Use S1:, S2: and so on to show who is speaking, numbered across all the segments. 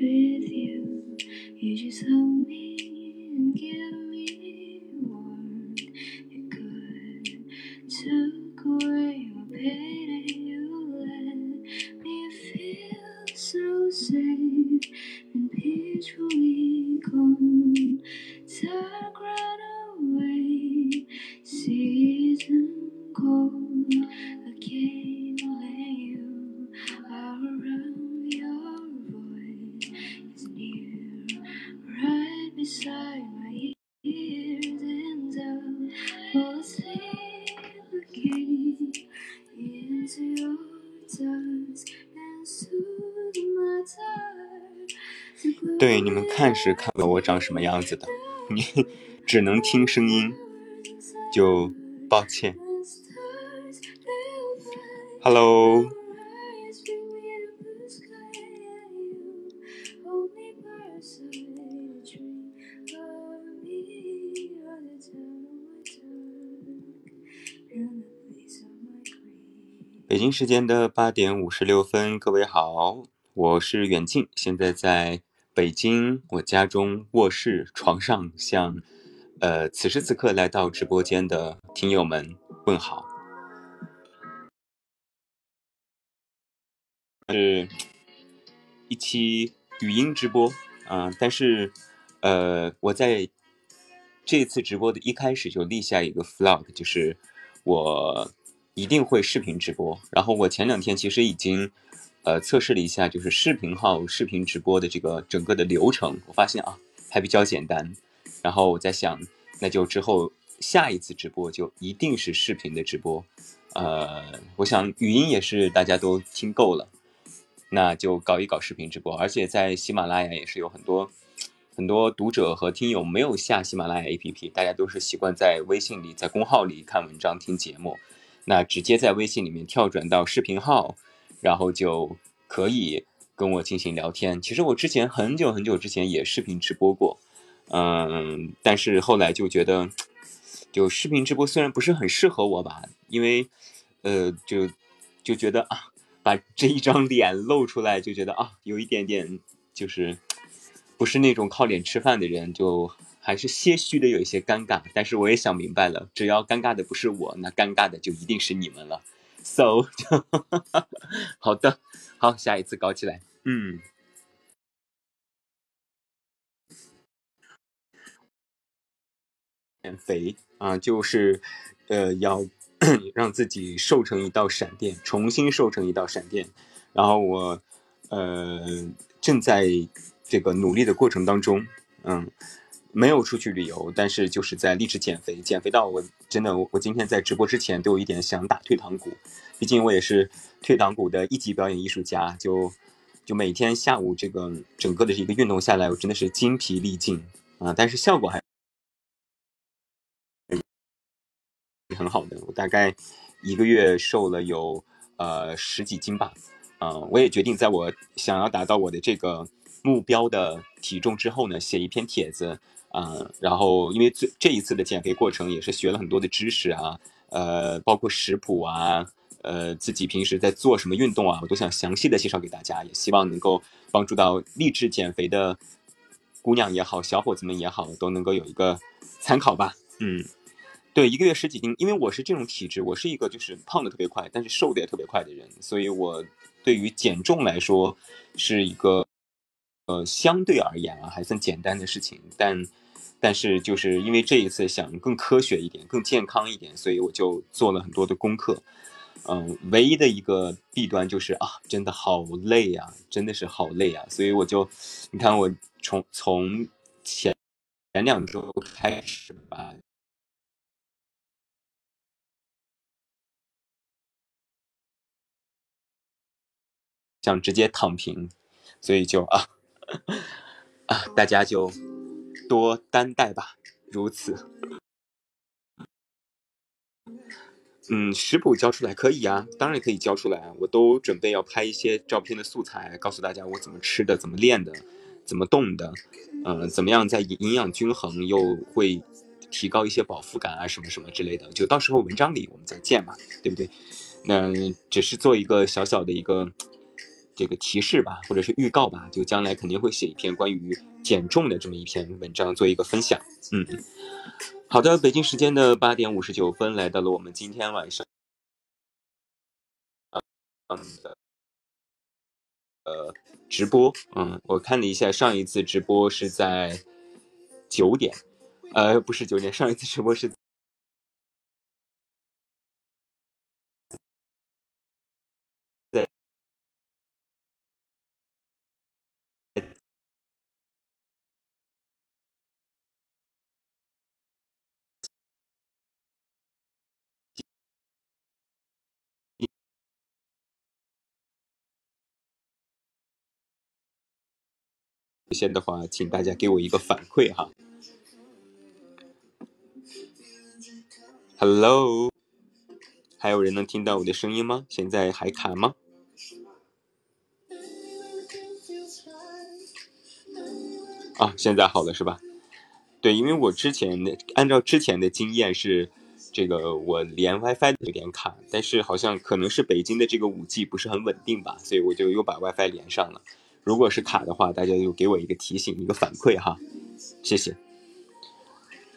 S1: with you. You just
S2: 是看不到我长什么样子的，你只能听声音，就抱歉。Hello，北京时间的八点五十六分，各位好，我是远近，现在在北京我家中卧室床上向呃此时此刻来到直播间的听友们问好。是一期语音直播啊、但是呃我在这次直播的一开始就立下一个 flag，就是我一定会视频直播。然后我前两天其实已经呃测试了一下，就是视频号视频直播的这个整个的流程，我发现啊还比较简单。然后我在想，那就之后下一次直播就一定是视频的直播。呃，我想语音也是大家都听够了，那就搞一搞视频直播。而且在喜马拉雅也是有很多很多读者和听友没有下喜马拉雅 APP，大家都是习惯在微信里、在公号里看文章、听节目。那直接在微信里面跳转到视频号，然后就可以跟我进行聊天。其实我之前很久很久之前也视频直播过，嗯，但是后来就觉得，就视频直播虽然不是很适合我吧，因为，呃，就就觉得啊，把这一张脸露出来，就觉得啊，有一点点就是不是那种靠脸吃饭的人，就还是些许的有一些尴尬。但是我也想明白了，只要尴尬的不是我，那尴尬的就一定是你们了。So，好的，好，下一次搞起来。嗯。减肥啊，就是呃要 让自己瘦成一道闪电，重新瘦成一道闪电。然后我呃正在这个努力的过程当中，嗯，没有出去旅游，但是就是在励志减肥，减肥到我真的我我今天在直播之前都有一点想打退堂鼓，毕竟我也是退堂鼓的一级表演艺术家，就就每天下午这个整个的一个运动下来，我真的是精疲力尽啊，但是效果还。很好的，我大概一个月瘦了有呃十几斤吧，啊、我也决定在我想要达到我的这个目标的体重之后呢，写一篇帖子，啊、然后因为这这一次的减肥过程也是学了很多的知识啊，呃，包括食谱啊，呃，自己平时在做什么运动啊，我都想详细的介绍给大家，也希望能够帮助到励志减肥的姑娘也好，小伙子们也好，都能够有一个参考吧，嗯。对，一个月十几斤，因为我是这种体质，我是一个就是胖的特别快，但是瘦的也特别快的人，所以我对于减重来说是一个呃相对而言啊还算简单的事情，但但是就是因为这一次想更科学一点、更健康一点，所以我就做了很多的功课。嗯，唯一的一个弊端就是啊，真的好累呀、真的是好累啊，所以我就你看我从从前前两周开始吧。想直接躺平，所以就啊 啊，大家就多担待吧，如此。嗯，食谱交出来可以呀、当然可以交出来啊，我都准备要拍一些照片的素材，告诉大家我怎么吃的，怎么练的，怎么动的，嗯、怎么样在营养均衡又会提高一些饱腹感啊，什么什么之类的，就到时候文章里我们再见嘛，对不对？那只是做一个小小的一个这个提示吧，或者是预告吧，就将来肯定会写一篇关于减重的这么一篇文章，做一个分享。嗯，好的，北京时间的八点五十九分，来到了我们今天晚上，嗯的呃直播。嗯，我看了一下，上一次直播是在九点，呃，不是九点，上一次直播是。先的话，请大家给我一个反馈哈。Hello，还有人能听到我的声音吗？现在还卡吗？啊，现在好了是吧？对，因为我之前的按照之前的经验是，这个我连 WiFi 有点卡，但是好像可能是北京的这个五 G 不是很稳定吧，所以我就又把 WiFi 连上了。如果是卡的话，大家就给我一个提醒，一个反馈哈，谢谢。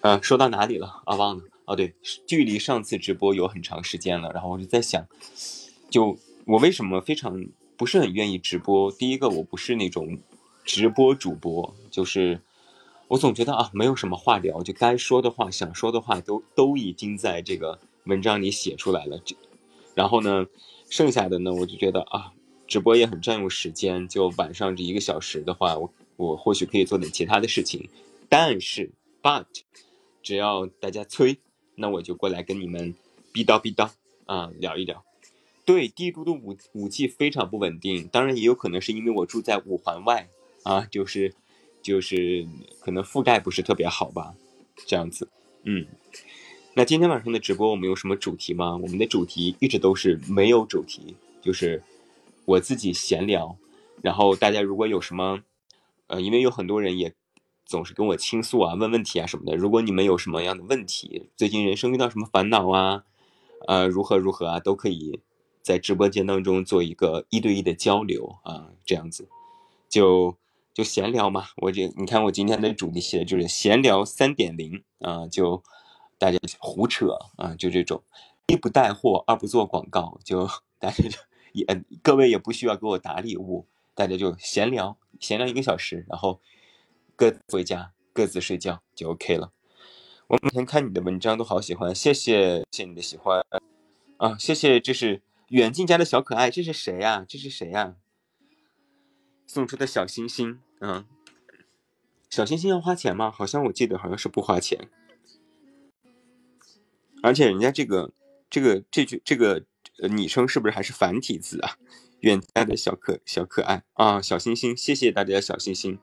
S2: 呃，说到哪里了啊？忘了哦，对，距离上次直播有很长时间了，然后我就在想，就我为什么非常不是很愿意直播？第一个，我不是那种直播主播，就是我总觉得啊，没有什么话聊，就该说的话、想说的话都都已经在这个文章里写出来了，这然后呢，剩下的呢，我就觉得啊。直播也很占用时间，就晚上这一个小时的话，我我或许可以做点其他的事情，但是 but 只要大家催，那我就过来跟你们逼叨逼叨啊聊一聊。对，帝都的五五 G 非常不稳定，当然也有可能是因为我住在五环外啊，就是就是可能覆盖不是特别好吧，这样子。嗯，那今天晚上的直播我们有什么主题吗？我们的主题一直都是没有主题，就是。我自己闲聊，然后大家如果有什么，呃，因为有很多人也总是跟我倾诉啊、问问题啊什么的。如果你们有什么样的问题，最近人生遇到什么烦恼啊，呃，如何如何啊，都可以在直播间当中做一个一对一的交流啊，这样子就就闲聊嘛。我这你看我今天的主题写的就是闲聊三点零啊，就大家胡扯啊，就这种一不带货，二不做广告，就大家就。也各位也不需要给我打礼物，大家就闲聊，闲聊一个小时，然后各自回家，各自睡觉就 OK 了。我每天看你的文章都好喜欢，谢谢谢你的喜欢啊，谢谢，这是远近家的小可爱，这是谁呀？这是谁呀？送出的小星星，嗯，小星星要花钱吗？好像我记得好像是不花钱，而且人家这个这个这句这个。呃，昵称是不是还是繁体字啊？远家的小可小可爱啊，小星星，谢谢大家的小星星。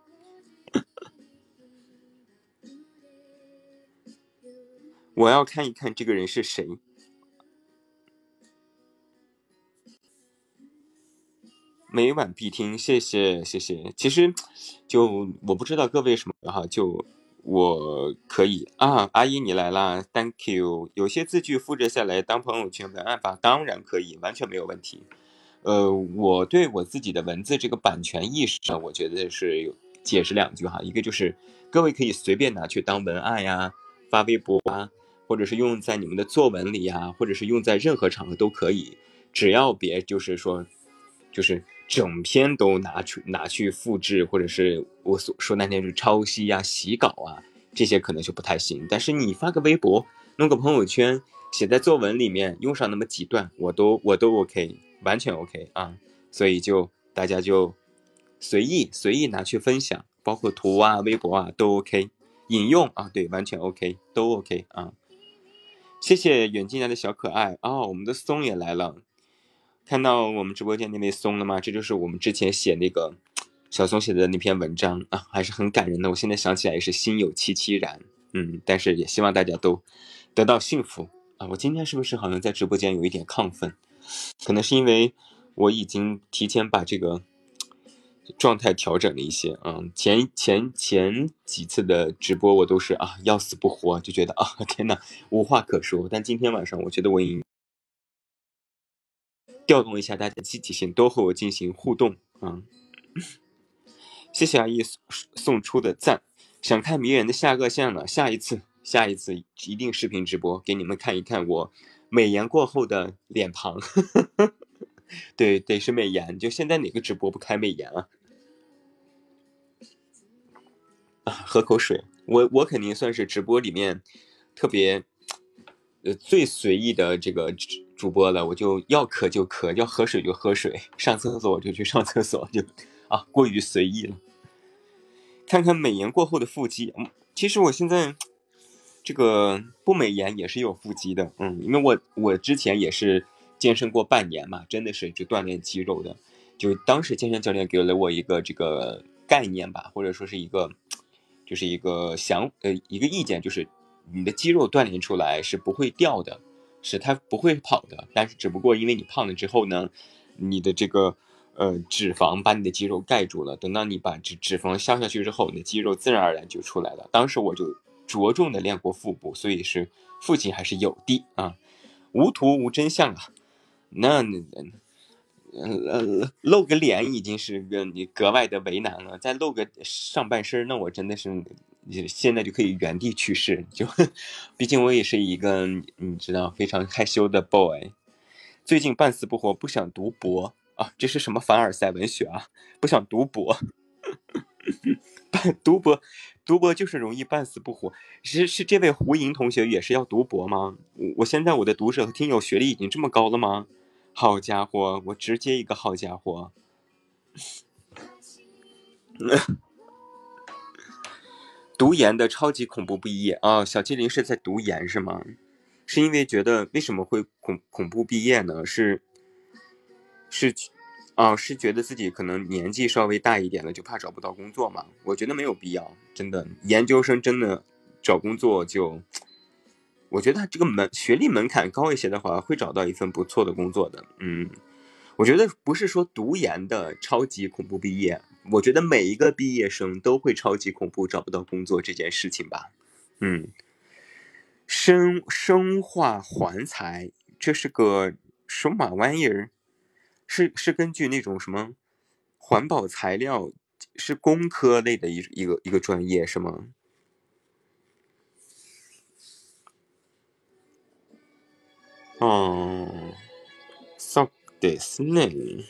S2: 我要看一看这个人是谁。每晚必听，谢谢谢谢。其实，就我不知道各位什么哈，就。我可以啊，阿姨你来啦，Thank you。有些字句复制下来当朋友圈文案发，当然可以，完全没有问题。呃，我对我自己的文字这个版权意识，我觉得是解释两句哈。一个就是各位可以随便拿去当文案呀，发微博啊，或者是用在你们的作文里呀，或者是用在任何场合都可以，只要别就是说，就是。整篇都拿出拿去复制，或者是我所说那天是抄袭呀、洗稿啊，这些可能就不太行。但是你发个微博，弄个朋友圈，写在作文里面，用上那么几段，我都我都 OK，完全 OK 啊。所以就大家就随意随意拿去分享，包括图啊、微博啊都 OK，引用啊，对，完全 OK，都 OK 啊。谢谢远近来的小可爱啊，我们的松也来了。看到我们直播间那位松了吗？这就是我们之前写那个小松写的那篇文章啊，还是很感人的。我现在想起来也是心有戚戚然，嗯，但是也希望大家都得到幸福啊。我今天是不是好像在直播间有一点亢奋？可能是因为我已经提前把这个状态调整了一些，嗯，前前前几次的直播我都是啊要死不活，就觉得啊天呐，无话可说。但今天晚上我觉得我已经。调动一下大家积极性，多和我进行互动嗯，谢谢阿姨送送出的赞。想看迷人的下颚线了，下一次，下一次一定视频直播给你们看一看我美颜过后的脸庞。对，得是美颜。就现在哪个直播不开美颜啊？啊，喝口水。我我肯定算是直播里面特别呃最随意的这个主播了。我就要渴就渴，要喝水就喝水，上厕所我就去上厕所，就啊过于随意了。看看美颜过后的腹肌，嗯，其实我现在这个不美颜也是有腹肌的，嗯，因为我我之前也是健身过半年嘛，真的是就锻炼肌肉的，就当时健身教练给了我一个这个概念吧，或者说是一个就是一个想呃一个意见，就是你的肌肉锻炼出来是不会掉的，是它不会跑的，但是只不过因为你胖了之后呢，你的这个。呃，脂肪把你的肌肉盖住了。等到你把脂脂肪消下去之后，你的肌肉自然而然就出来了。当时我就着重的练过腹部，所以是腹肌还是有的啊。无图无真相啊，那那呃露个脸已经是个你格外的为难了，再露个上半身，那我真的是现在就可以原地去世。就毕竟我也是一个你知道非常害羞的 boy，最近半死不活，不想读博。啊，这是什么凡尔赛文学啊？不想读博，读博，读博就是容易半死不活。是是，这位胡莹同学也是要读博吗？我我现在我的读者和听友学历已经这么高了吗？好家伙，我直接一个好家伙。读研的超级恐怖毕业啊！小精灵是在读研是吗？是因为觉得为什么会恐恐怖毕业呢？是。是，啊，是觉得自己可能年纪稍微大一点了，就怕找不到工作嘛？我觉得没有必要，真的，研究生真的找工作就，我觉得他这个门学历门槛高一些的话，会找到一份不错的工作的。嗯，我觉得不是说读研的超级恐怖毕业，我觉得每一个毕业生都会超级恐怖找不到工作这件事情吧。嗯，生生化环材，这是个什么玩意儿？是是根据那种什么环保材料，是工科类的一一个一个专业是吗？哦，そうですね。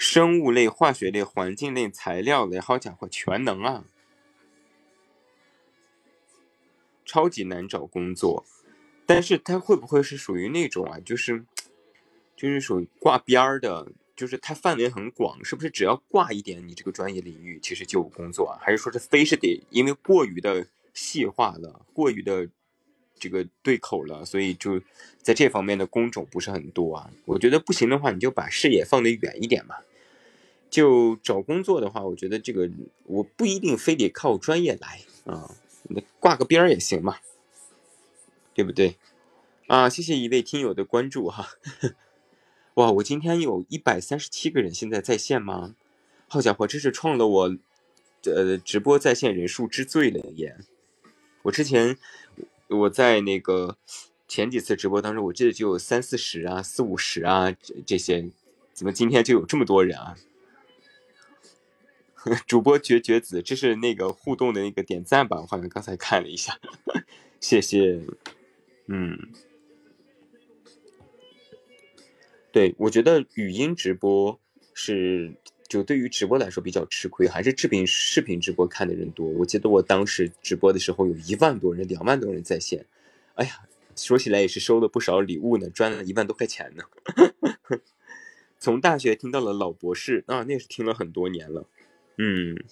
S2: 生物类、化学类、环境类、材料类，好家伙，全能啊！超级难找工作，但是它会不会是属于那种啊？就是。就是属于挂边儿的，就是它范围很广，是不是只要挂一点，你这个专业领域其实就有工作啊？还是说是非是得因为过于的细化了，过于的这个对口了，所以就在这方面的工种不是很多啊？我觉得不行的话，你就把视野放得远一点嘛。就找工作的话，我觉得这个我不一定非得靠专业来啊，你挂个边儿也行嘛，对不对？啊，谢谢一位听友的关注哈。哇，我今天有一百三十七个人现在在线吗？好家伙，这是创了我，呃，直播在线人数之最了耶！我之前我在那个前几次直播当中，我记得就有三四十啊、四五十啊这这些，怎么今天就有这么多人啊？主播绝绝子，这是那个互动的那个点赞吧？我好像刚才看了一下，谢谢，嗯。对，我觉得语音直播是就对于直播来说比较吃亏，还是视频视频直播看的人多。我记得我当时直播的时候有一万多人，两万多人在线。哎呀，说起来也是收了不少礼物呢，赚了一万多块钱呢。从大学听到了老博士啊，那是听了很多年了。嗯，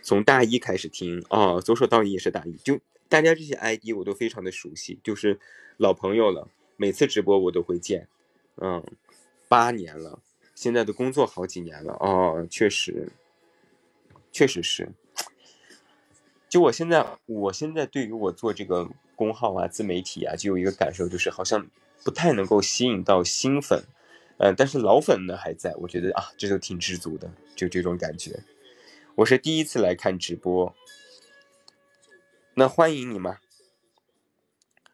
S2: 从大一开始听啊，左手到一也是大一，就大家这些 ID 我都非常的熟悉，就是老朋友了。每次直播我都会见，嗯。八年了，现在的工作好几年了哦，确实，确实是。就我现在，我现在对于我做这个公号啊、自媒体啊，就有一个感受，就是好像不太能够吸引到新粉，嗯，但是老粉呢还在，我觉得啊，这就挺知足的，就这种感觉。我是第一次来看直播，那欢迎你们。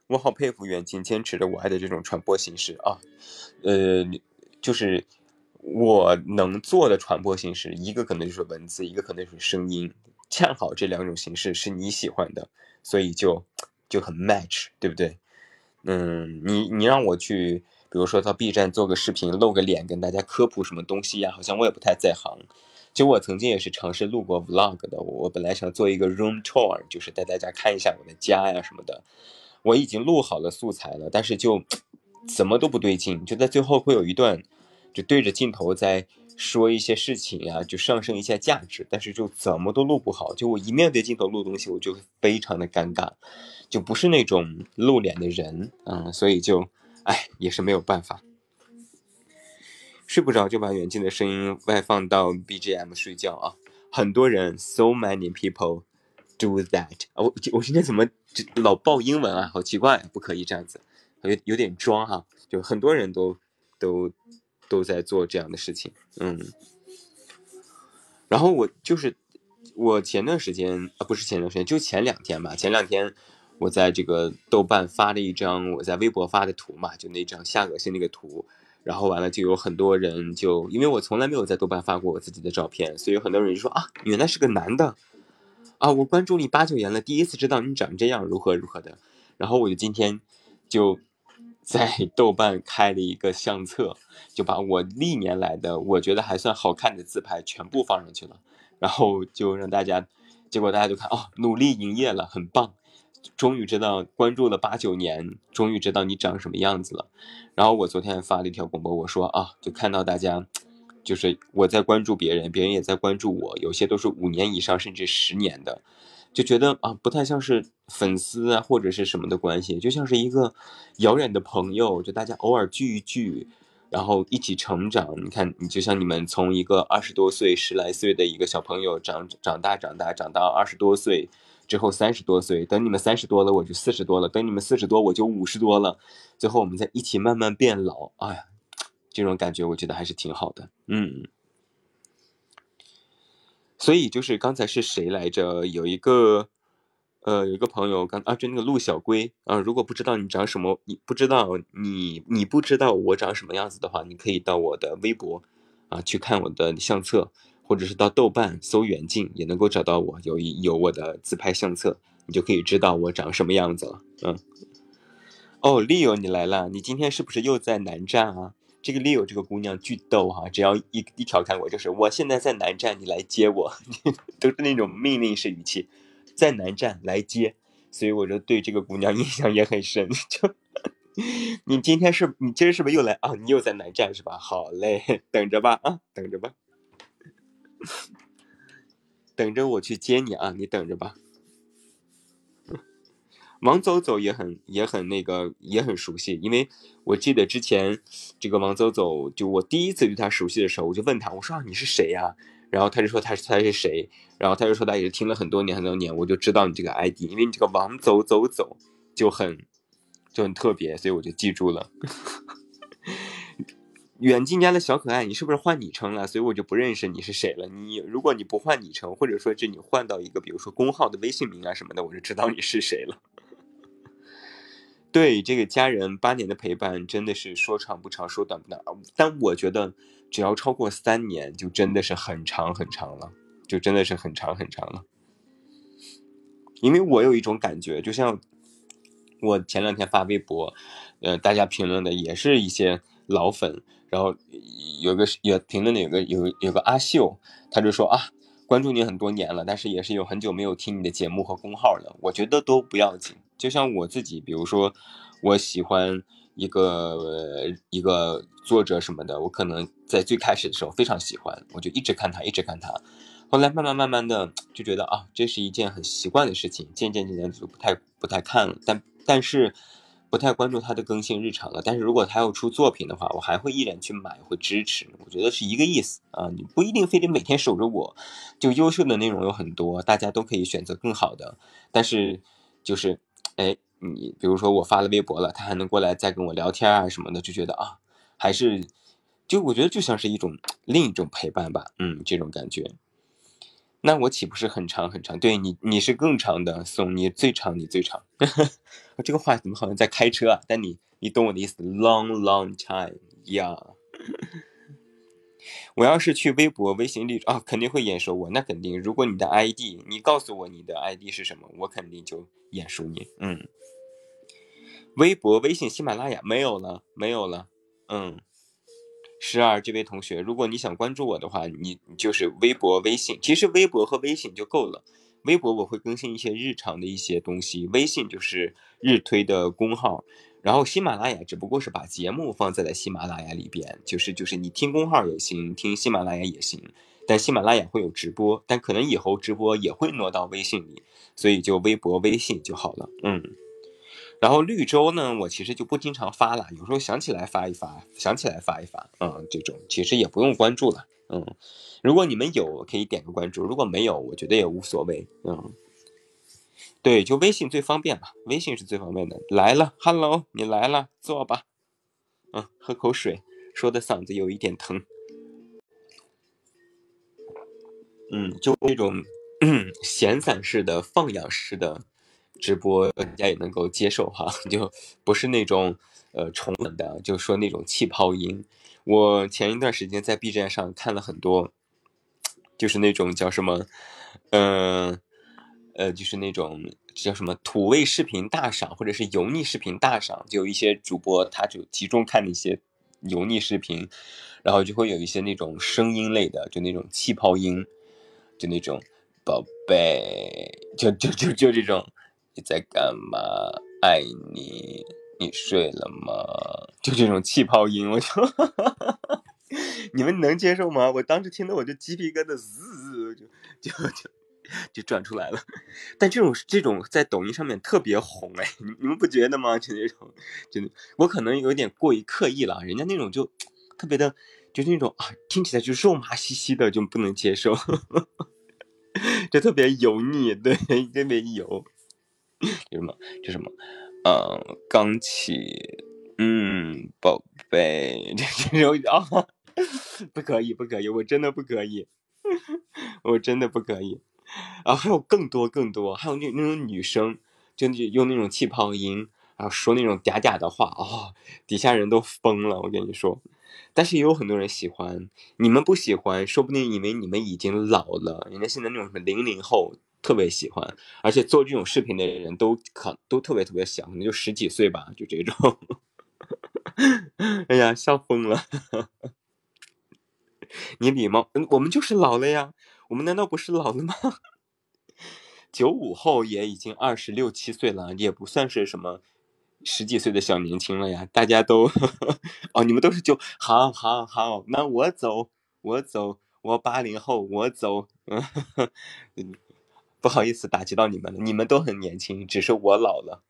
S2: 我好佩服远近坚持着我爱的这种传播形式啊，呃。就是我能做的传播形式，一个可能就是文字，一个可能就是声音，恰好这两种形式是你喜欢的，所以就就很 match，对不对？嗯，你你让我去，比如说到 B 站做个视频，露个脸跟大家科普什么东西呀，好像我也不太在行。就我曾经也是尝试录过 vlog 的，我本来想做一个 room tour，就是带大家看一下我的家呀什么的。我已经录好了素材了，但是就怎么都不对劲，就在最后会有一段，就对着镜头在说一些事情呀，就上升一下价值，但是就怎么都录不好。就我一面对镜头录东西，我就非常的尴尬，就不是那种露脸的人嗯，所以就，哎，也是没有办法。睡不着就把远近的声音外放到 BGM 睡觉啊。很多人，so many people。Do that，我我今天怎么老报英文啊？好奇怪，不可以这样子，有有点装哈。就很多人都都都在做这样的事情，嗯。然后我就是我前段时间啊，不是前段时间，就前两天吧。前两天我在这个豆瓣发了一张我在微博发的图嘛，就那张下恶心那个图。然后完了就有很多人就因为我从来没有在豆瓣发过我自己的照片，所以有很多人就说啊，原来是个男的。啊，我关注你八九年了，第一次知道你长这样，如何如何的。然后我就今天就在 豆瓣开了一个相册，就把我历年来的我觉得还算好看的自拍全部放上去了。然后就让大家，结果大家就看哦，努力营业了，很棒，终于知道关注了八九年，终于知道你长什么样子了。然后我昨天发了一条广播，我说啊，就看到大家。就是我在关注别人，别人也在关注我，有些都是五年以上甚至十年的，就觉得啊，不太像是粉丝啊或者是什么的关系，就像是一个遥远的朋友，就大家偶尔聚一聚，然后一起成长。你看，你就像你们从一个二十多岁、十来岁的一个小朋友长长大、长大、长到二十多岁之后三十多岁，等你们三十多了，我就四十多了；等你们四十多，我就五十多了。最后我们再一起慢慢变老。哎呀。这种感觉我觉得还是挺好的，嗯。所以就是刚才是谁来着？有一个，呃，有一个朋友刚啊，就那个陆小龟啊。如果不知道你长什么，你不知道你你不知道我长什么样子的话，你可以到我的微博啊去看我的相册，或者是到豆瓣搜远近也能够找到我，有一有我的自拍相册，你就可以知道我长什么样子了。嗯。哦，Leo 你来了，你今天是不是又在南站啊？这个 Leo 这个姑娘巨逗哈，只要一一调侃我，就是我现在在南站，你来接我，都是那种命令式语气，在南站来接，所以我就对这个姑娘印象也很深。就你今天是，你今儿是不是又来啊？你又在南站是吧？好嘞，等着吧啊，等着吧，等着我去接你啊，你等着吧。王走走也很也很那个也很熟悉，因为我记得之前这个王走走，就我第一次对他熟悉的时候，我就问他，我说你是谁呀？然后他就说他是他是谁？然后他就说他也是听了很多年很多年，我就知道你这个 ID，因为你这个王走走走就很就很特别，所以我就记住了。远近家的小可爱，你是不是换昵称了？所以我就不认识你是谁了。你如果你不换昵称，或者说是你换到一个比如说公号的微信名啊什么的，我就知道你是谁了。对这个家人八年的陪伴，真的是说长不长，说短不短。但我觉得，只要超过三年，就真的是很长很长了，就真的是很长很长了。因为我有一种感觉，就像我前两天发微博，呃，大家评论的也是一些老粉，然后有个有评论的有个有有个阿秀，他就说啊，关注你很多年了，但是也是有很久没有听你的节目和公号了。我觉得都不要紧。就像我自己，比如说，我喜欢一个一个作者什么的，我可能在最开始的时候非常喜欢，我就一直看他，一直看他。后来慢慢慢慢的就觉得啊，这是一件很习惯的事情，渐渐渐渐就不太不太看了，但但是不太关注他的更新日常了。但是如果他要出作品的话，我还会依然去买，会支持。我觉得是一个意思啊，你不一定非得每天守着我，就优秀的内容有很多，大家都可以选择更好的，但是就是。哎，你比如说我发了微博了，他还能过来再跟我聊天啊什么的，就觉得啊，还是就我觉得就像是一种另一种陪伴吧，嗯，这种感觉。那我岂不是很长很长？对你，你是更长的，送你最长，你最长。这个话怎么好像在开车啊？但你你懂我的意思，long long time，yeah。我要是去微博、微信里啊，肯定会眼熟我，那肯定。如果你的 ID，你告诉我你的 ID 是什么，我肯定就眼熟你。嗯，微博、微信、喜马拉雅没有了，没有了。嗯，十二这位同学，如果你想关注我的话，你就是微博、微信，其实微博和微信就够了。微博我会更新一些日常的一些东西，微信就是日推的公号。然后喜马拉雅只不过是把节目放在了喜马拉雅里边，就是就是你听公号也行，听喜马拉雅也行，但喜马拉雅会有直播，但可能以后直播也会挪到微信里，所以就微博、微信就好了。嗯，然后绿洲呢，我其实就不经常发了，有时候想起来发一发，想起来发一发，嗯，这种其实也不用关注了。嗯，如果你们有可以点个关注，如果没有，我觉得也无所谓。嗯。对，就微信最方便吧，微信是最方便的。来了，Hello，你来了，坐吧。嗯，喝口水，说的嗓子有一点疼。嗯，就那种 闲散式的、放养式的直播，大家也能够接受哈，就不是那种呃重稳的，就说那种气泡音。我前一段时间在 B 站上看了很多，就是那种叫什么，嗯。呃，就是那种叫什么土味视频大赏，或者是油腻视频大赏，就有一些主播他就集中看那些油腻视频，然后就会有一些那种声音类的，就那种气泡音，就那种宝贝，就就就就这种你在干嘛？爱你，你睡了吗？就这种气泡音，我就 你们能接受吗？我当时听的我就鸡皮疙瘩滋滋，就就就。就转出来了，但这种这种在抖音上面特别红哎，你们不觉得吗？就那种，真的，我可能有点过于刻意了，人家那种就特别的，就是那种啊，听起来就肉麻兮兮的，就不能接受，就特别油腻，对，特别油。就什么？就什么？嗯，刚起，嗯，宝贝，这种啊，不可以，不可以，我真的不可以，我真的不可以。然后还有更多更多，还有那那种女生，就用那种气泡音，然后说那种嗲嗲的话啊，底下人都疯了。我跟你说，但是也有很多人喜欢，你们不喜欢，说不定因为你们已经老了。人家现在那种什么零零后特别喜欢，而且做这种视频的人都可都特别特别小，可能就十几岁吧，就这种。哎呀，笑疯了！你礼貌，我们就是老了呀。我们难道不是老了吗？九五后也已经二十六七岁了，也不算是什么十几岁的小年轻了呀。大家都哦，你们都是九，好，好，好，那我走，我走，我八零后，我走。嗯，不好意思打击到你们了，你们都很年轻，只是我老了。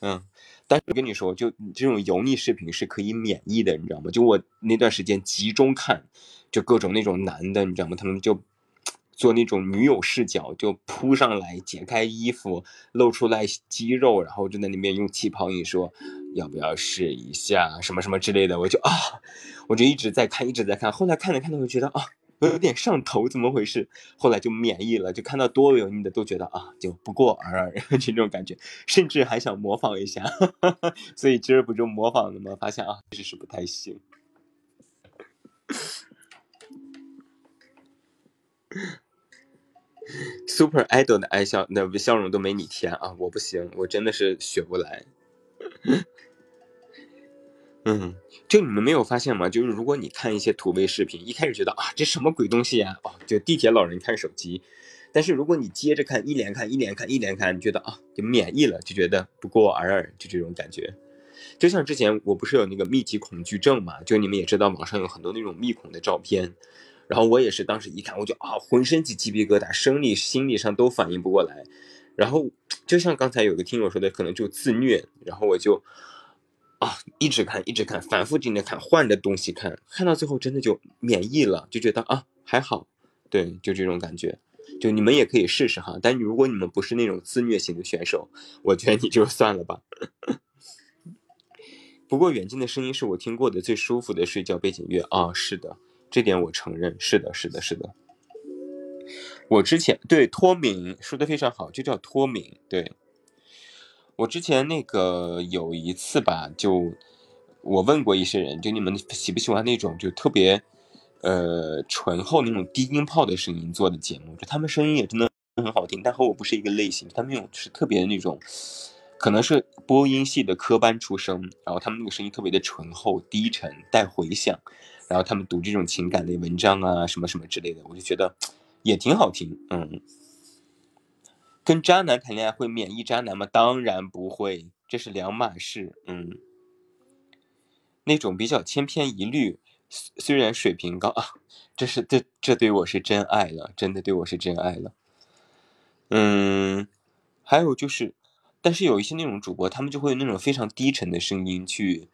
S2: 嗯，但是我跟你说，就这种油腻视频是可以免疫的，你知道吗？就我那段时间集中看，就各种那种男的，你知道吗？他们就。做那种女友视角，就扑上来解开衣服，露出来肌肉，然后就在那边用气泡音说：“要不要试一下什么什么之类的？”我就啊，我就一直在看，一直在看。后来看着看着，我就觉得啊，有点上头，怎么回事？后来就免疫了，就看到多油腻的都觉得啊，就不过尔尔 这种感觉，甚至还想模仿一下。所以今儿不就模仿了吗？发现啊，确实是不太行。Super Idol 的爱笑，那笑容都没你甜啊！我不行，我真的是学不来。嗯，就你们没有发现吗？就是如果你看一些土味视频，一开始觉得啊，这什么鬼东西呀？哦，就地铁老人看手机。但是如果你接着看，一连看，一连看，一连看，你觉得啊，就免疫了，就觉得不过尔尔，就这种感觉。就像之前我不是有那个密集恐惧症嘛？就你们也知道，网上有很多那种密恐的照片。然后我也是，当时一看，我就啊，浑身起鸡皮疙瘩，生理、心理上都反应不过来。然后就像刚才有个听友说的，可能就自虐。然后我就啊，一直看，一直看，反复盯着看，换着东西看，看到最后真的就免疫了，就觉得啊还好，对，就这种感觉。就你们也可以试试哈。但如果你们不是那种自虐型的选手，我觉得你就算了吧。不过远近的声音是我听过的最舒服的睡觉背景乐啊，是的。这点我承认，是的，是的，是的。我之前对脱敏说的非常好，就叫脱敏。对我之前那个有一次吧，就我问过一些人，就你们喜不喜欢那种就特别呃醇厚那种低音炮的声音做的节目，就他们声音也真的很好听，但和我不是一个类型。他们那种是特别那种，可能是播音系的科班出身，然后他们那个声音特别的醇厚、低沉、带回响，然后他们读这种情感类文章啊，什么什么之类的，我就觉得也挺好听。嗯，跟渣男谈恋爱会免疫渣男吗？当然不会，这是两码事。嗯，那种比较千篇一律。虽然水平高 啊，这是这这对我是真爱了，真的对我是真爱了。嗯，还有就是，但是有一些那种主播，他们就会用那种非常低沉的声音去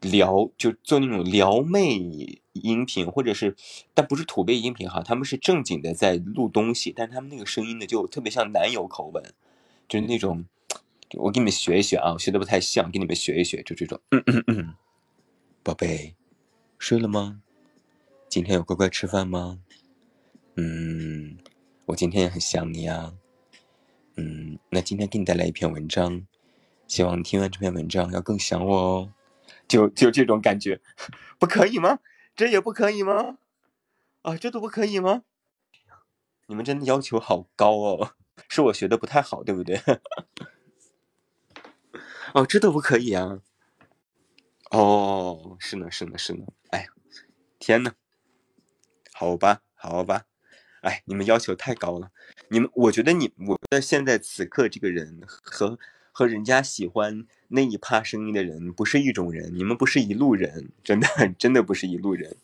S2: 撩，就做那种撩妹音频，或者是，但不是土味音频哈，他们是正经的在录东西，但他们那个声音呢，就特别像男友口吻，就是那种，我给你们学一学啊，学的不太像，给你们学一学，就这种，嗯嗯嗯，宝贝。睡了吗？今天有乖乖吃饭吗？嗯，我今天也很想你啊。嗯，那今天给你带来一篇文章，希望听完这篇文章要更想我哦。就就这种感觉，不可以吗？这也不可以吗？啊，这都不可以吗？你们真的要求好高哦，是我学的不太好，对不对？哦，这都不可以啊。哦，是呢，是呢，是呢。哎，天呐，好吧，好吧，哎，你们要求太高了。你们，我觉得你，我的现在此刻这个人和和人家喜欢那一趴声音的人不是一种人，你们不是一路人，真的，真的不是一路人。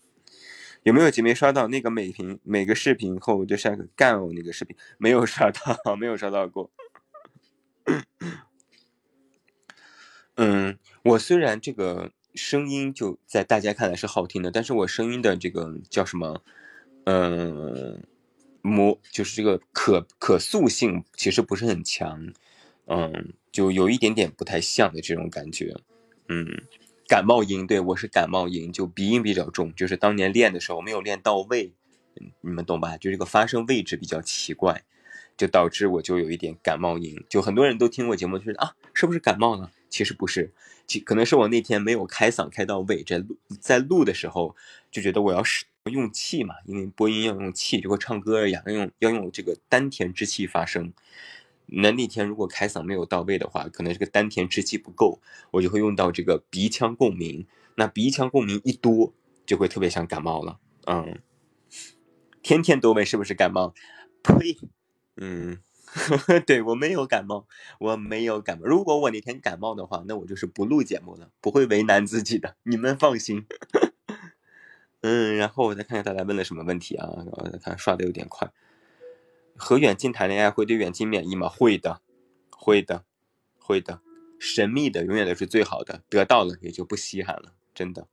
S2: 有没有姐妹刷到那个每屏每个视频后就像个干哦那个视频？没有刷到，没有刷到过。嗯，我虽然这个。声音就在大家看来是好听的，但是我声音的这个叫什么，嗯，模就是这个可可塑性其实不是很强，嗯，就有一点点不太像的这种感觉，嗯，感冒音，对我是感冒音，就鼻音比较重，就是当年练的时候没有练到位，你们懂吧？就这个发声位置比较奇怪，就导致我就有一点感冒音，就很多人都听我节目，就是啊，是不是感冒了？其实不是。其可能是我那天没有开嗓开到位，在录在录的时候就觉得我要使用气嘛，因为播音要用气，就和唱歌一样，要用要用这个丹田之气发声。那那天如果开嗓没有到位的话，可能这个丹田之气不够，我就会用到这个鼻腔共鸣。那鼻腔共鸣一多，就会特别像感冒了。嗯，天天都问是不是感冒？呸，嗯。对我没有感冒，我没有感冒。如果我那天感冒的话，那我就是不录节目了，不会为难自己的，你们放心。嗯，然后我再看看大家问了什么问题啊？我再看刷的有点快。和远近谈恋爱会对远近免疫吗？会的，会的，会的。神秘的永远都是最好的，得到了也就不稀罕了，真的。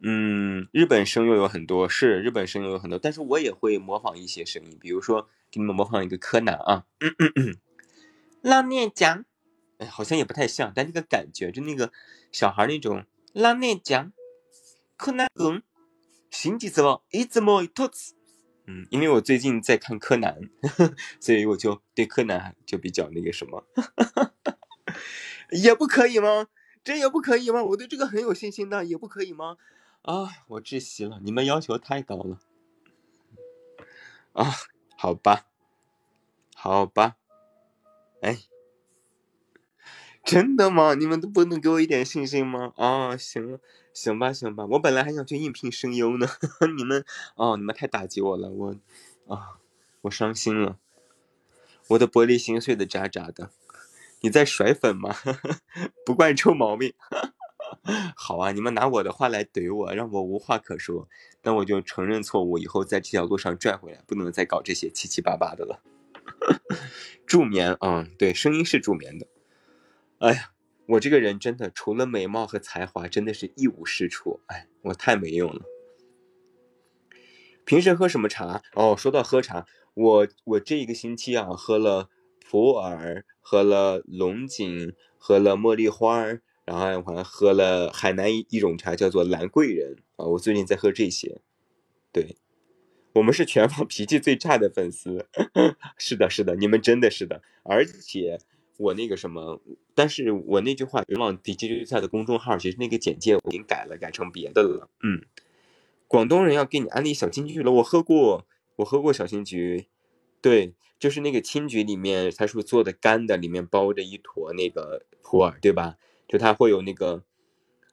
S2: 嗯，日本声优有很多，是日本声优有很多，但是我也会模仿一些声音，比如说。给你们模仿一个柯南啊，拉面酱，哎，好像也不太像，但那个感觉就那个小孩那种拉面酱，柯南嗯，新吉子哦，一直摸一坨子，嗯，因为我最近在看柯南，所以我就对柯南就比较那个什么，也不可以吗？这也不可以吗？我对这个很有信心的，也不可以吗？啊，我窒息了，你们要求太高了，啊。好吧，好吧，哎，真的吗？你们都不能给我一点信心吗？啊，行，行吧，行吧，我本来还想去应聘声优呢，你们，哦，你们太打击我了，我，啊，我伤心了，我的玻璃心碎的渣渣的，你在甩粉吗？不惯臭毛病。好啊，你们拿我的话来怼我，让我无话可说，那我就承认错误，以后在这条路上拽回来，不能再搞这些七七八八的了。助眠，嗯，对，声音是助眠的。哎呀，我这个人真的除了美貌和才华，真的是一无是处。哎，我太没用了。平时喝什么茶？哦，说到喝茶，我我这一个星期啊，喝了普洱，喝了龙井，喝了茉莉花。然后还喝了海南一一种茶，叫做兰桂人啊。我最近在喝这些。对，我们是全网 脾气最差的粉丝。是的，是的，你们真的是的。而且我那个什么，但是我那句话全网脾气最差的公众号，其实那个简介我已经改了，改成别的了。嗯，广东人要给你安利小金桔了，我喝过，我喝过小金桔，对，就是那个青桔里面，它是不是做的干的，里面包着一坨那个普洱，对吧？就它会有那个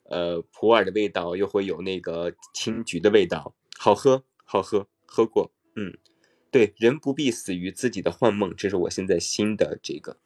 S2: 呃普洱的味道，又会有那个青桔的味道，好喝，好喝，喝过，嗯，对，人不必死于自己的幻梦，这是我现在新的这个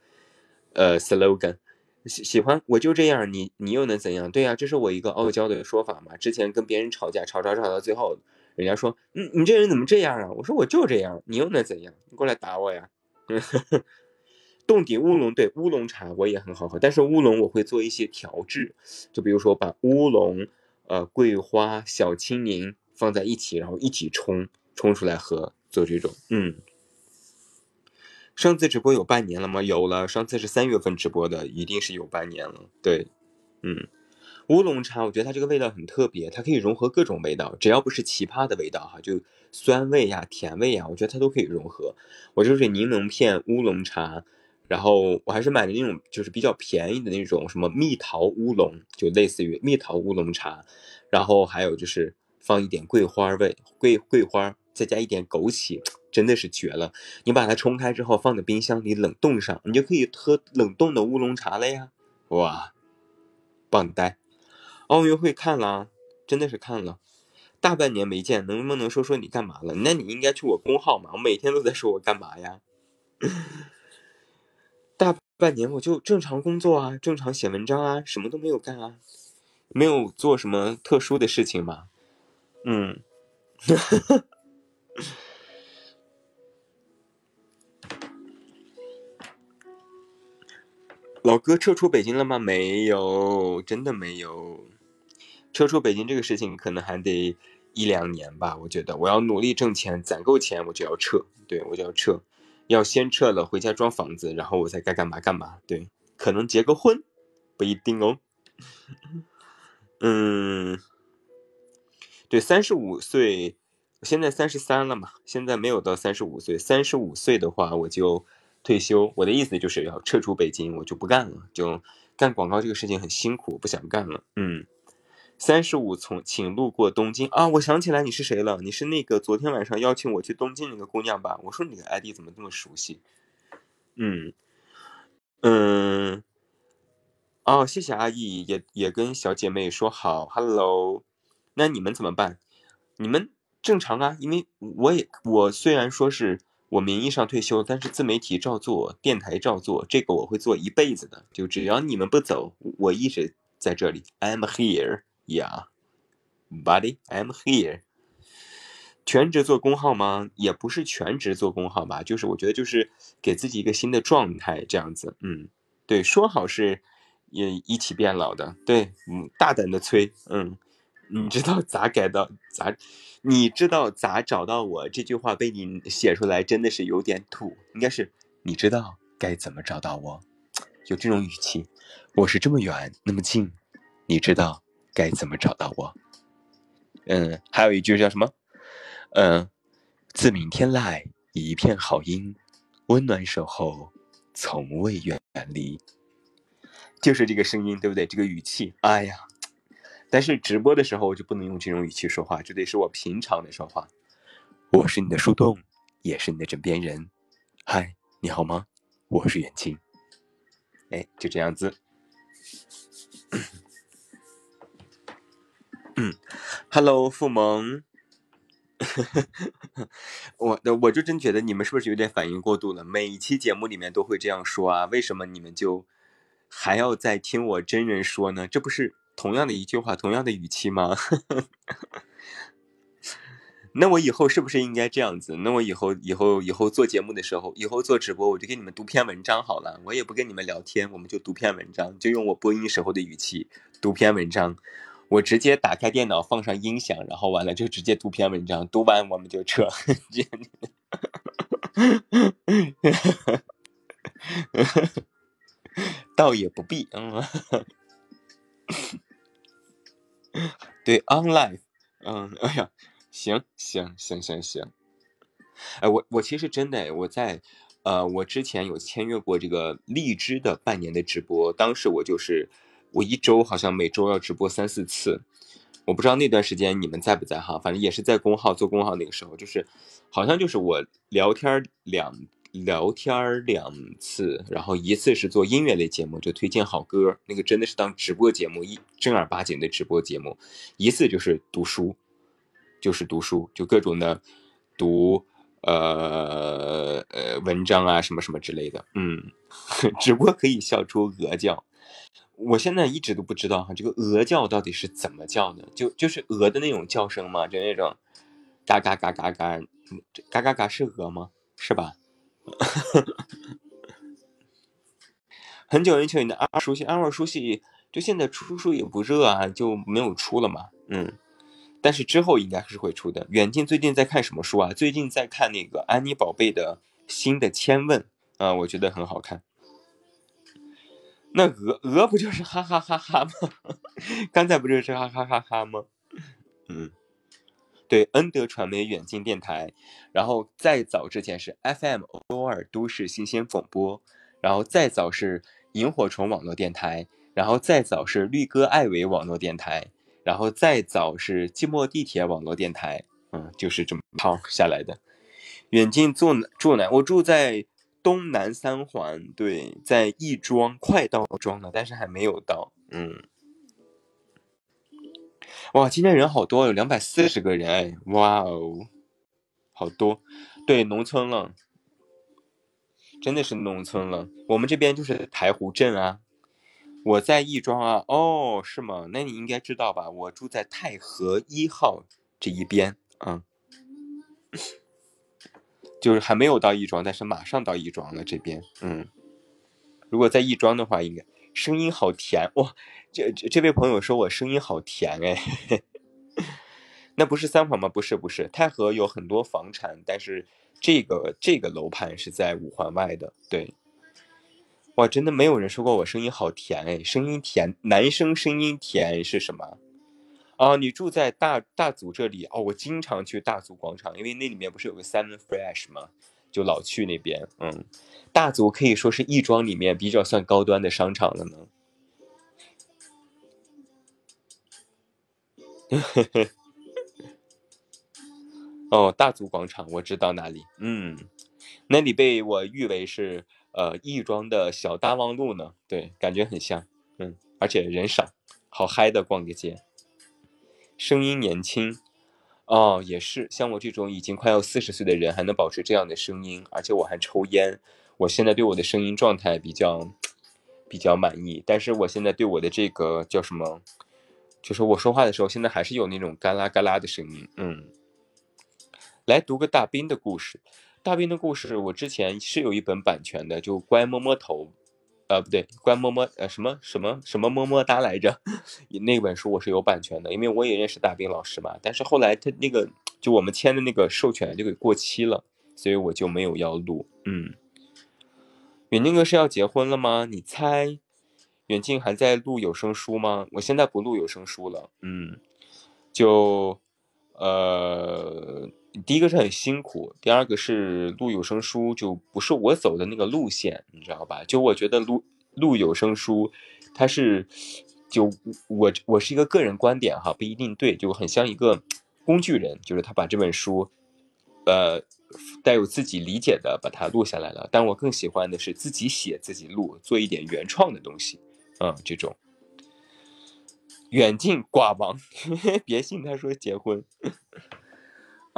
S2: 呃 slogan。喜喜欢我就这样，你你又能怎样？对呀，这是我一个傲娇的说法嘛。之前跟别人吵架，吵吵吵到最后，人家说，嗯，你这人怎么这样啊？我说我就这样，你又能怎样？你过来打我呀！洞顶乌龙对乌龙茶我也很好喝，但是乌龙我会做一些调制，就比如说把乌龙、呃桂花、小青柠放在一起，然后一起冲冲出来喝，做这种，嗯。上次直播有半年了吗？有了，上次是三月份直播的，一定是有半年了。对，嗯，乌龙茶，我觉得它这个味道很特别，它可以融合各种味道，只要不是奇葩的味道哈，就酸味呀、甜味呀，我觉得它都可以融合。我就是柠檬片乌龙茶，然后我还是买的那种就是比较便宜的那种什么蜜桃乌龙，就类似于蜜桃乌龙茶，然后还有就是放一点桂花味，桂桂花。再加一点枸杞，真的是绝了！你把它冲开之后，放在冰箱里冷冻上，你就可以喝冷冻的乌龙茶了呀！哇，棒呆！奥运会看了，真的是看了，大半年没见，能不能说说你干嘛了？那你应该去我公号嘛，我每天都在说我干嘛呀？大半年我就正常工作啊，正常写文章啊，什么都没有干啊，没有做什么特殊的事情嘛。嗯。老哥撤出北京了吗？没有，真的没有。撤出北京这个事情可能还得一两年吧。我觉得我要努力挣钱，攒够钱我就要撤。对我就要撤，要先撤了，回家装房子，然后我再该干嘛干嘛。对，可能结个婚，不一定哦。嗯，对，三十五岁。现在三十三了嘛，现在没有到三十五岁。三十五岁的话，我就退休。我的意思就是要撤出北京，我就不干了，就干广告这个事情很辛苦，不想干了。嗯，三十五从请路过东京啊，我想起来你是谁了，你是那个昨天晚上邀请我去东京那个姑娘吧？我说你的 ID 怎么这么熟悉？嗯嗯，哦，谢谢阿姨，也也跟小姐妹说好，Hello。那你们怎么办？你们？正常啊，因为我也我虽然说是我名义上退休，但是自媒体照做，电台照做，这个我会做一辈子的。就只要你们不走，我一直在这里。I'm here, yeah, buddy, I'm here。全职做公号吗？也不是全职做公号吧，就是我觉得就是给自己一个新的状态这样子。嗯，对，说好是也一起变老的，对，嗯，大胆的催，嗯。你知道咋改到咋？你知道咋找到我？这句话被你写出来真的是有点土，应该是你知道该怎么找到我？有这种语气，我是这么远那么近，你知道该怎么找到我？嗯，还有一句叫什么？嗯，自明天来一片好音，温暖守候，从未远离。就是这个声音，对不对？这个语气，哎呀。但是直播的时候我就不能用这种语气说话，就得是我平常的说话。我是你的树洞，也是你的枕边人。嗨，你好吗？我是远近。哎，就这样子。嗯，Hello，付萌。我我就真觉得你们是不是有点反应过度了？每一期节目里面都会这样说啊，为什么你们就还要再听我真人说呢？这不是？同样的一句话，同样的语气吗？那我以后是不是应该这样子？那我以后以后以后做节目的时候，以后做直播，我就给你们读篇文章好了。我也不跟你们聊天，我们就读篇文章，就用我播音时候的语气读篇文章。我直接打开电脑，放上音响，然后完了就直接读篇文章，读完我们就撤。倒也不必，嗯。对，online，嗯，哎呀，行行行行行，哎，我我其实真的，我在，呃，我之前有签约过这个荔枝的半年的直播，当时我就是，我一周好像每周要直播三四次，我不知道那段时间你们在不在哈，反正也是在公号做公号那个时候，就是好像就是我聊天两聊天两次，然后一次是做音乐类节目，就推荐好歌，那个真的是当直播节目一正儿八经的直播节目，一次就是读书，就是读书，就各种的读呃呃文章啊什么什么之类的，嗯，直播可以笑出鹅叫。我现在一直都不知道哈，这个鹅叫到底是怎么叫的？就就是鹅的那种叫声吗？就那种嘎嘎嘎嘎嘎，嘎嘎嘎是鹅吗？是吧？很久很久，你的二书系，二熟悉就现在出书也不热啊，就没有出了嘛。嗯，但是之后应该是会出的。远近最近在看什么书啊？最近在看那个安妮宝贝的新的《千问》啊，我觉得很好看。那鹅鹅不就是哈哈哈哈吗？刚才不就是哈哈哈哈吗？嗯，对，恩德传媒远近电台，然后再早之前是 FM 欧尔都市新鲜广播，然后再早是萤火虫网络电台，然后再早是绿歌艾维网络电台，然后再早是寂寞地铁网络电台，嗯，就是这么套下来的。远近住住哪？我住在。东南三环，对，在亦庄，快到庄了，但是还没有到。嗯，哇，今天人好多，有两百四十个人，哎，哇哦，好多，对，农村了，真的是农村了。我们这边就是台湖镇啊，我在亦庄啊，哦，是吗？那你应该知道吧？我住在太和一号这一边，嗯。就是还没有到亦庄，但是马上到亦庄了。这边，嗯，如果在亦庄的话，应该声音好甜哇！这这位朋友说我声音好甜哎，那不是三环吗？不是，不是，太和有很多房产，但是这个这个楼盘是在五环外的。对，哇，真的没有人说过我声音好甜哎，声音甜，男生声音甜是什么？啊，你住在大大足这里哦，我经常去大足广场，因为那里面不是有个 Seven Fresh 吗？就老去那边。嗯，大足可以说是亦庄里面比较算高端的商场了呢。哦，大足广场我知道哪里，嗯，那里被我誉为是呃亦庄的小大望路呢。对，感觉很像，嗯，而且人少，好嗨的逛个街。声音年轻，哦，也是像我这种已经快要四十岁的人，还能保持这样的声音，而且我还抽烟。我现在对我的声音状态比较比较满意，但是我现在对我的这个叫什么，就是我说话的时候，现在还是有那种嘎啦嘎啦的声音。嗯，来读个大兵的故事。大兵的故事，我之前是有一本版权的，就乖摸摸头。呃，不对，关么么呃什么什么什么么么哒来着？那本书我是有版权的，因为我也认识大兵老师嘛。但是后来他那个就我们签的那个授权就给过期了，所以我就没有要录。嗯，远近哥是要结婚了吗？你猜？远近还在录有声书吗？我现在不录有声书了。嗯，就呃。第一个是很辛苦，第二个是录有声书就不是我走的那个路线，你知道吧？就我觉得录录有声书，它是就我我是一个个人观点哈，不一定对，就很像一个工具人，就是他把这本书，呃，带有自己理解的把它录下来了。但我更喜欢的是自己写自己录，做一点原创的东西，嗯，这种远近寡王，别信他说结婚。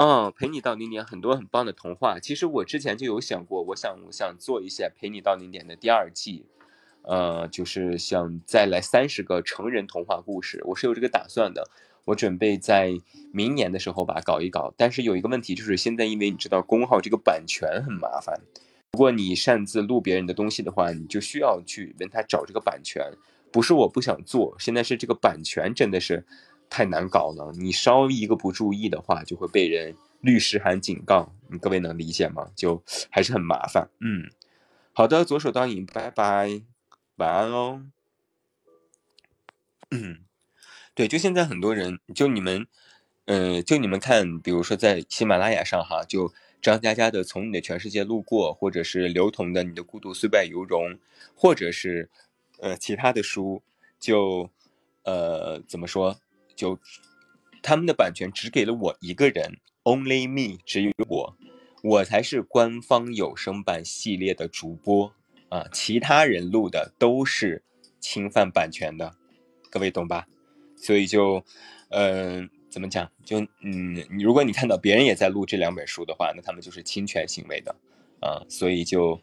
S2: 嗯，陪你到零点，很多很棒的童话。其实我之前就有想过，我想我想做一些陪你到零点的第二季，呃，就是想再来三十个成人童话故事，我是有这个打算的。我准备在明年的时候吧搞一搞。但是有一个问题，就是现在因为你知道公号这个版权很麻烦，如果你擅自录别人的东西的话，你就需要去问他找这个版权。不是我不想做，现在是这个版权真的是。太难搞了，你稍微一个不注意的话，就会被人律师函警告。你各位能理解吗？就还是很麻烦。嗯，好的，左手倒影，拜拜，晚安哦。嗯，对，就现在很多人，就你们，呃，就你们看，比如说在喜马拉雅上哈，就张嘉佳的《从你的全世界路过》，或者是刘同的《你的孤独虽败犹荣》，或者是呃其他的书，就呃怎么说？就他们的版权只给了我一个人，Only me，只有我，我才是官方有声版系列的主播啊，其他人录的都是侵犯版权的，各位懂吧？所以就，嗯，怎么讲？就嗯，如果你看到别人也在录这两本书的话，那他们就是侵权行为的啊，所以就。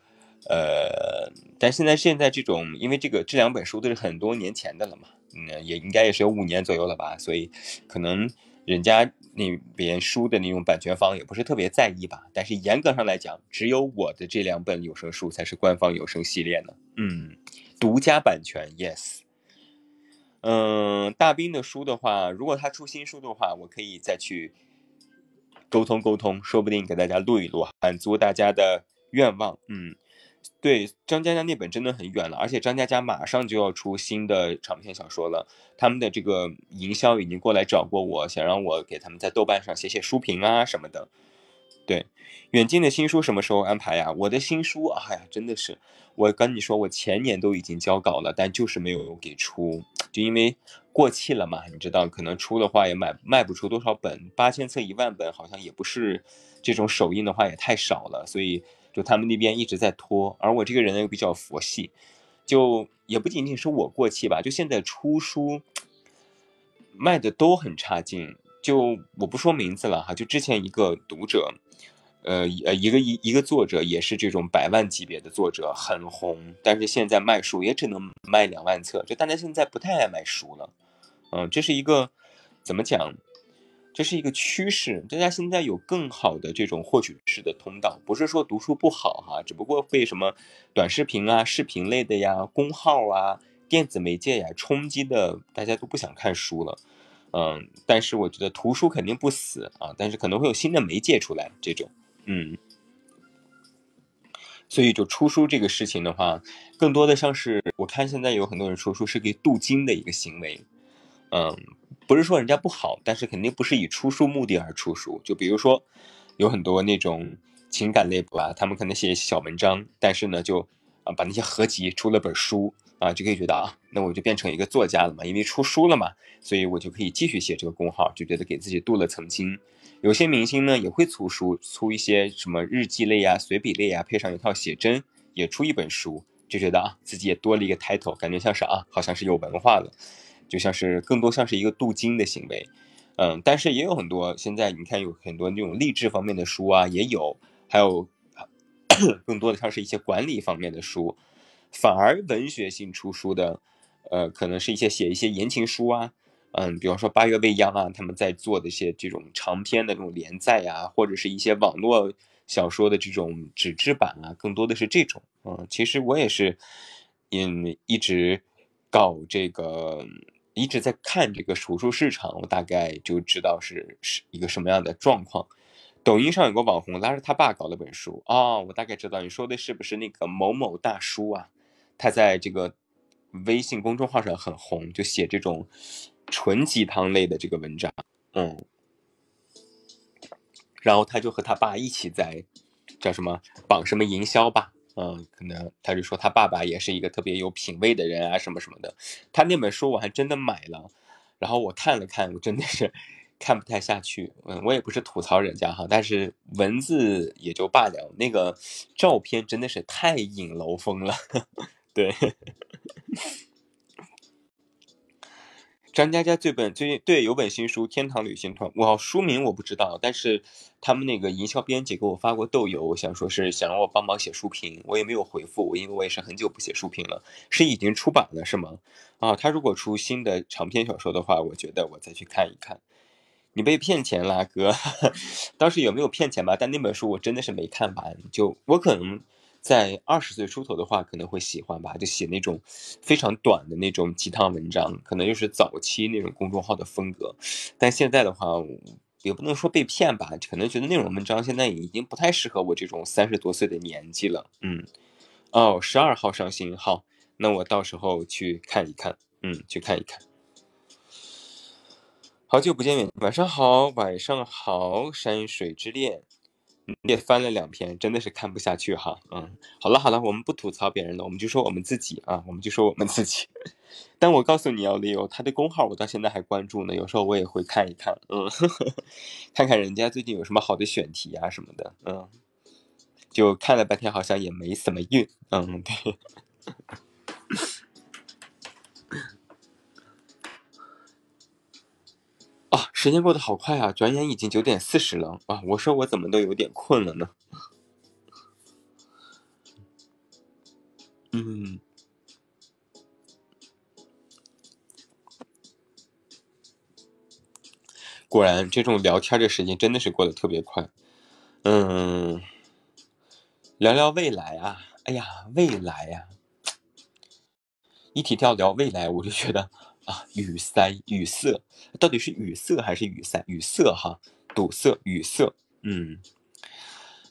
S2: 呃，但现在现在这种，因为这个这两本书都是很多年前的了嘛，嗯，也应该也是有五年左右了吧，所以可能人家那边书的那种版权方也不是特别在意吧。但是严格上来讲，只有我的这两本有声书才是官方有声系列呢，嗯，独家版权，yes。嗯，大兵的书的话，如果他出新书的话，我可以再去沟通沟通，说不定给大家录一录，满足大家的愿望，嗯。对张嘉佳那本真的很远了，而且张嘉佳马上就要出新的长篇小说了，他们的这个营销已经过来找过我，想让我给他们在豆瓣上写写书评啊什么的。对，远近的新书什么时候安排呀？我的新书，哎呀，真的是，我跟你说，我前年都已经交稿了，但就是没有给出，就因为过气了嘛，你知道，可能出的话也卖卖不出多少本，八千册一万本好像也不是，这种首印的话也太少了，所以。就他们那边一直在拖，而我这个人又比较佛系，就也不仅仅是我过气吧，就现在出书卖的都很差劲。就我不说名字了哈，就之前一个读者，呃呃一个一一个作者也是这种百万级别的作者，很红，但是现在卖书也只能卖两万册，就大家现在不太爱买书了。嗯，这是一个怎么讲？这是一个趋势，大家现在有更好的这种获取式的通道，不是说读书不好哈，只不过被什么短视频啊、视频类的呀、公号啊、电子媒介呀冲击的，大家都不想看书了。嗯，但是我觉得图书肯定不死啊，但是可能会有新的媒介出来，这种，嗯，所以就出书这个事情的话，更多的像是我看现在有很多人出书是给镀金的一个行为，嗯。不是说人家不好，但是肯定不是以出书目的而出书。就比如说，有很多那种情感类吧，他们可能写小文章，但是呢，就啊把那些合集出了本书啊，就可以觉得啊，那我就变成一个作家了嘛，因为出书了嘛，所以我就可以继续写这个公号，就觉得给自己镀了层金。有些明星呢也会出书，出一些什么日记类呀、随笔类呀，配上一套写真，也出一本书，就觉得啊自己也多了一个 title，感觉像是啊，好像是有文化了。就像是更多像是一个镀金的行为，嗯，但是也有很多现在你看有很多那种励志方面的书啊，也有，还有 更多的像是一些管理方面的书，反而文学性出书的，呃，可能是一些写一些言情书啊，嗯，比方说八月未央啊，他们在做的一些这种长篇的这种连载啊，或者是一些网络小说的这种纸质版啊，更多的是这种，嗯，其实我也是，嗯，一直搞这个。一直在看这个手术市场，我大概就知道是是一个什么样的状况。抖音上有个网红拉着他爸搞了本书哦，我大概知道你说的是不是那个某某大叔啊？他在这个微信公众号上很红，就写这种纯鸡汤类的这个文章，嗯，然后他就和他爸一起在叫什么绑什么营销吧。嗯，可能他就说他爸爸也是一个特别有品位的人啊，什么什么的。他那本书我还真的买了，然后我看了看，我真的是 看不太下去。嗯，我也不是吐槽人家哈，但是文字也就罢了，那个照片真的是太影楼风了，对。张嘉佳最本最近对有本新书《天堂旅行团》，我，书名我不知道，但是他们那个营销编辑给我发过豆邮，想说是想让我帮忙写书评，我也没有回复，因为我也是很久不写书评了，是已经出版了是吗？啊，他如果出新的长篇小说的话，我觉得我再去看一看。你被骗钱了，哥，当时有没有骗钱吧？但那本书我真的是没看完，就我可能。在二十岁出头的话，可能会喜欢吧，就写那种非常短的那种鸡汤文章，可能就是早期那种公众号的风格。但现在的话，也不能说被骗吧，可能觉得那种文章现在已经不太适合我这种三十多岁的年纪了。嗯，哦，十二号上新，好，那我到时候去看一看，嗯，去看一看。好久不见面，晚上好，晚上好，山水之恋。也翻了两篇，真的是看不下去哈。嗯，好了好了，我们不吐槽别人了，我们就说我们自己啊，我们就说我们自己。但我告诉你哦，Leo，他的公号我到现在还关注呢，有时候我也会看一看，嗯，看看人家最近有什么好的选题啊什么的，嗯，就看了半天，好像也没什么运，嗯，对。时间过得好快啊，转眼已经九点四十了啊！我说我怎么都有点困了呢？嗯，果然这种聊天的时间真的是过得特别快。嗯，聊聊未来啊，哎呀，未来呀，一提到聊未来，我就觉得。啊，语塞、语塞，到底是语塞还是语塞？语塞哈，堵塞、语塞。嗯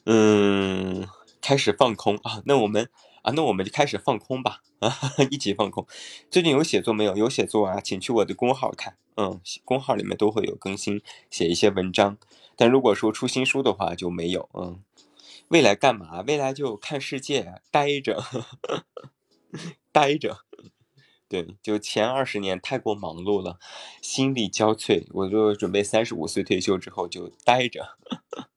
S2: 嗯，开始放空啊，那我们啊，那我们就开始放空吧啊，一起放空。最近有写作没有？有写作啊，请去我的公号看。嗯，公号里面都会有更新，写一些文章。但如果说出新书的话就没有。嗯，未来干嘛？未来就看世界，待着，待着。对，就前二十年太过忙碌了，心力交瘁。我就准备三十五岁退休之后就待着。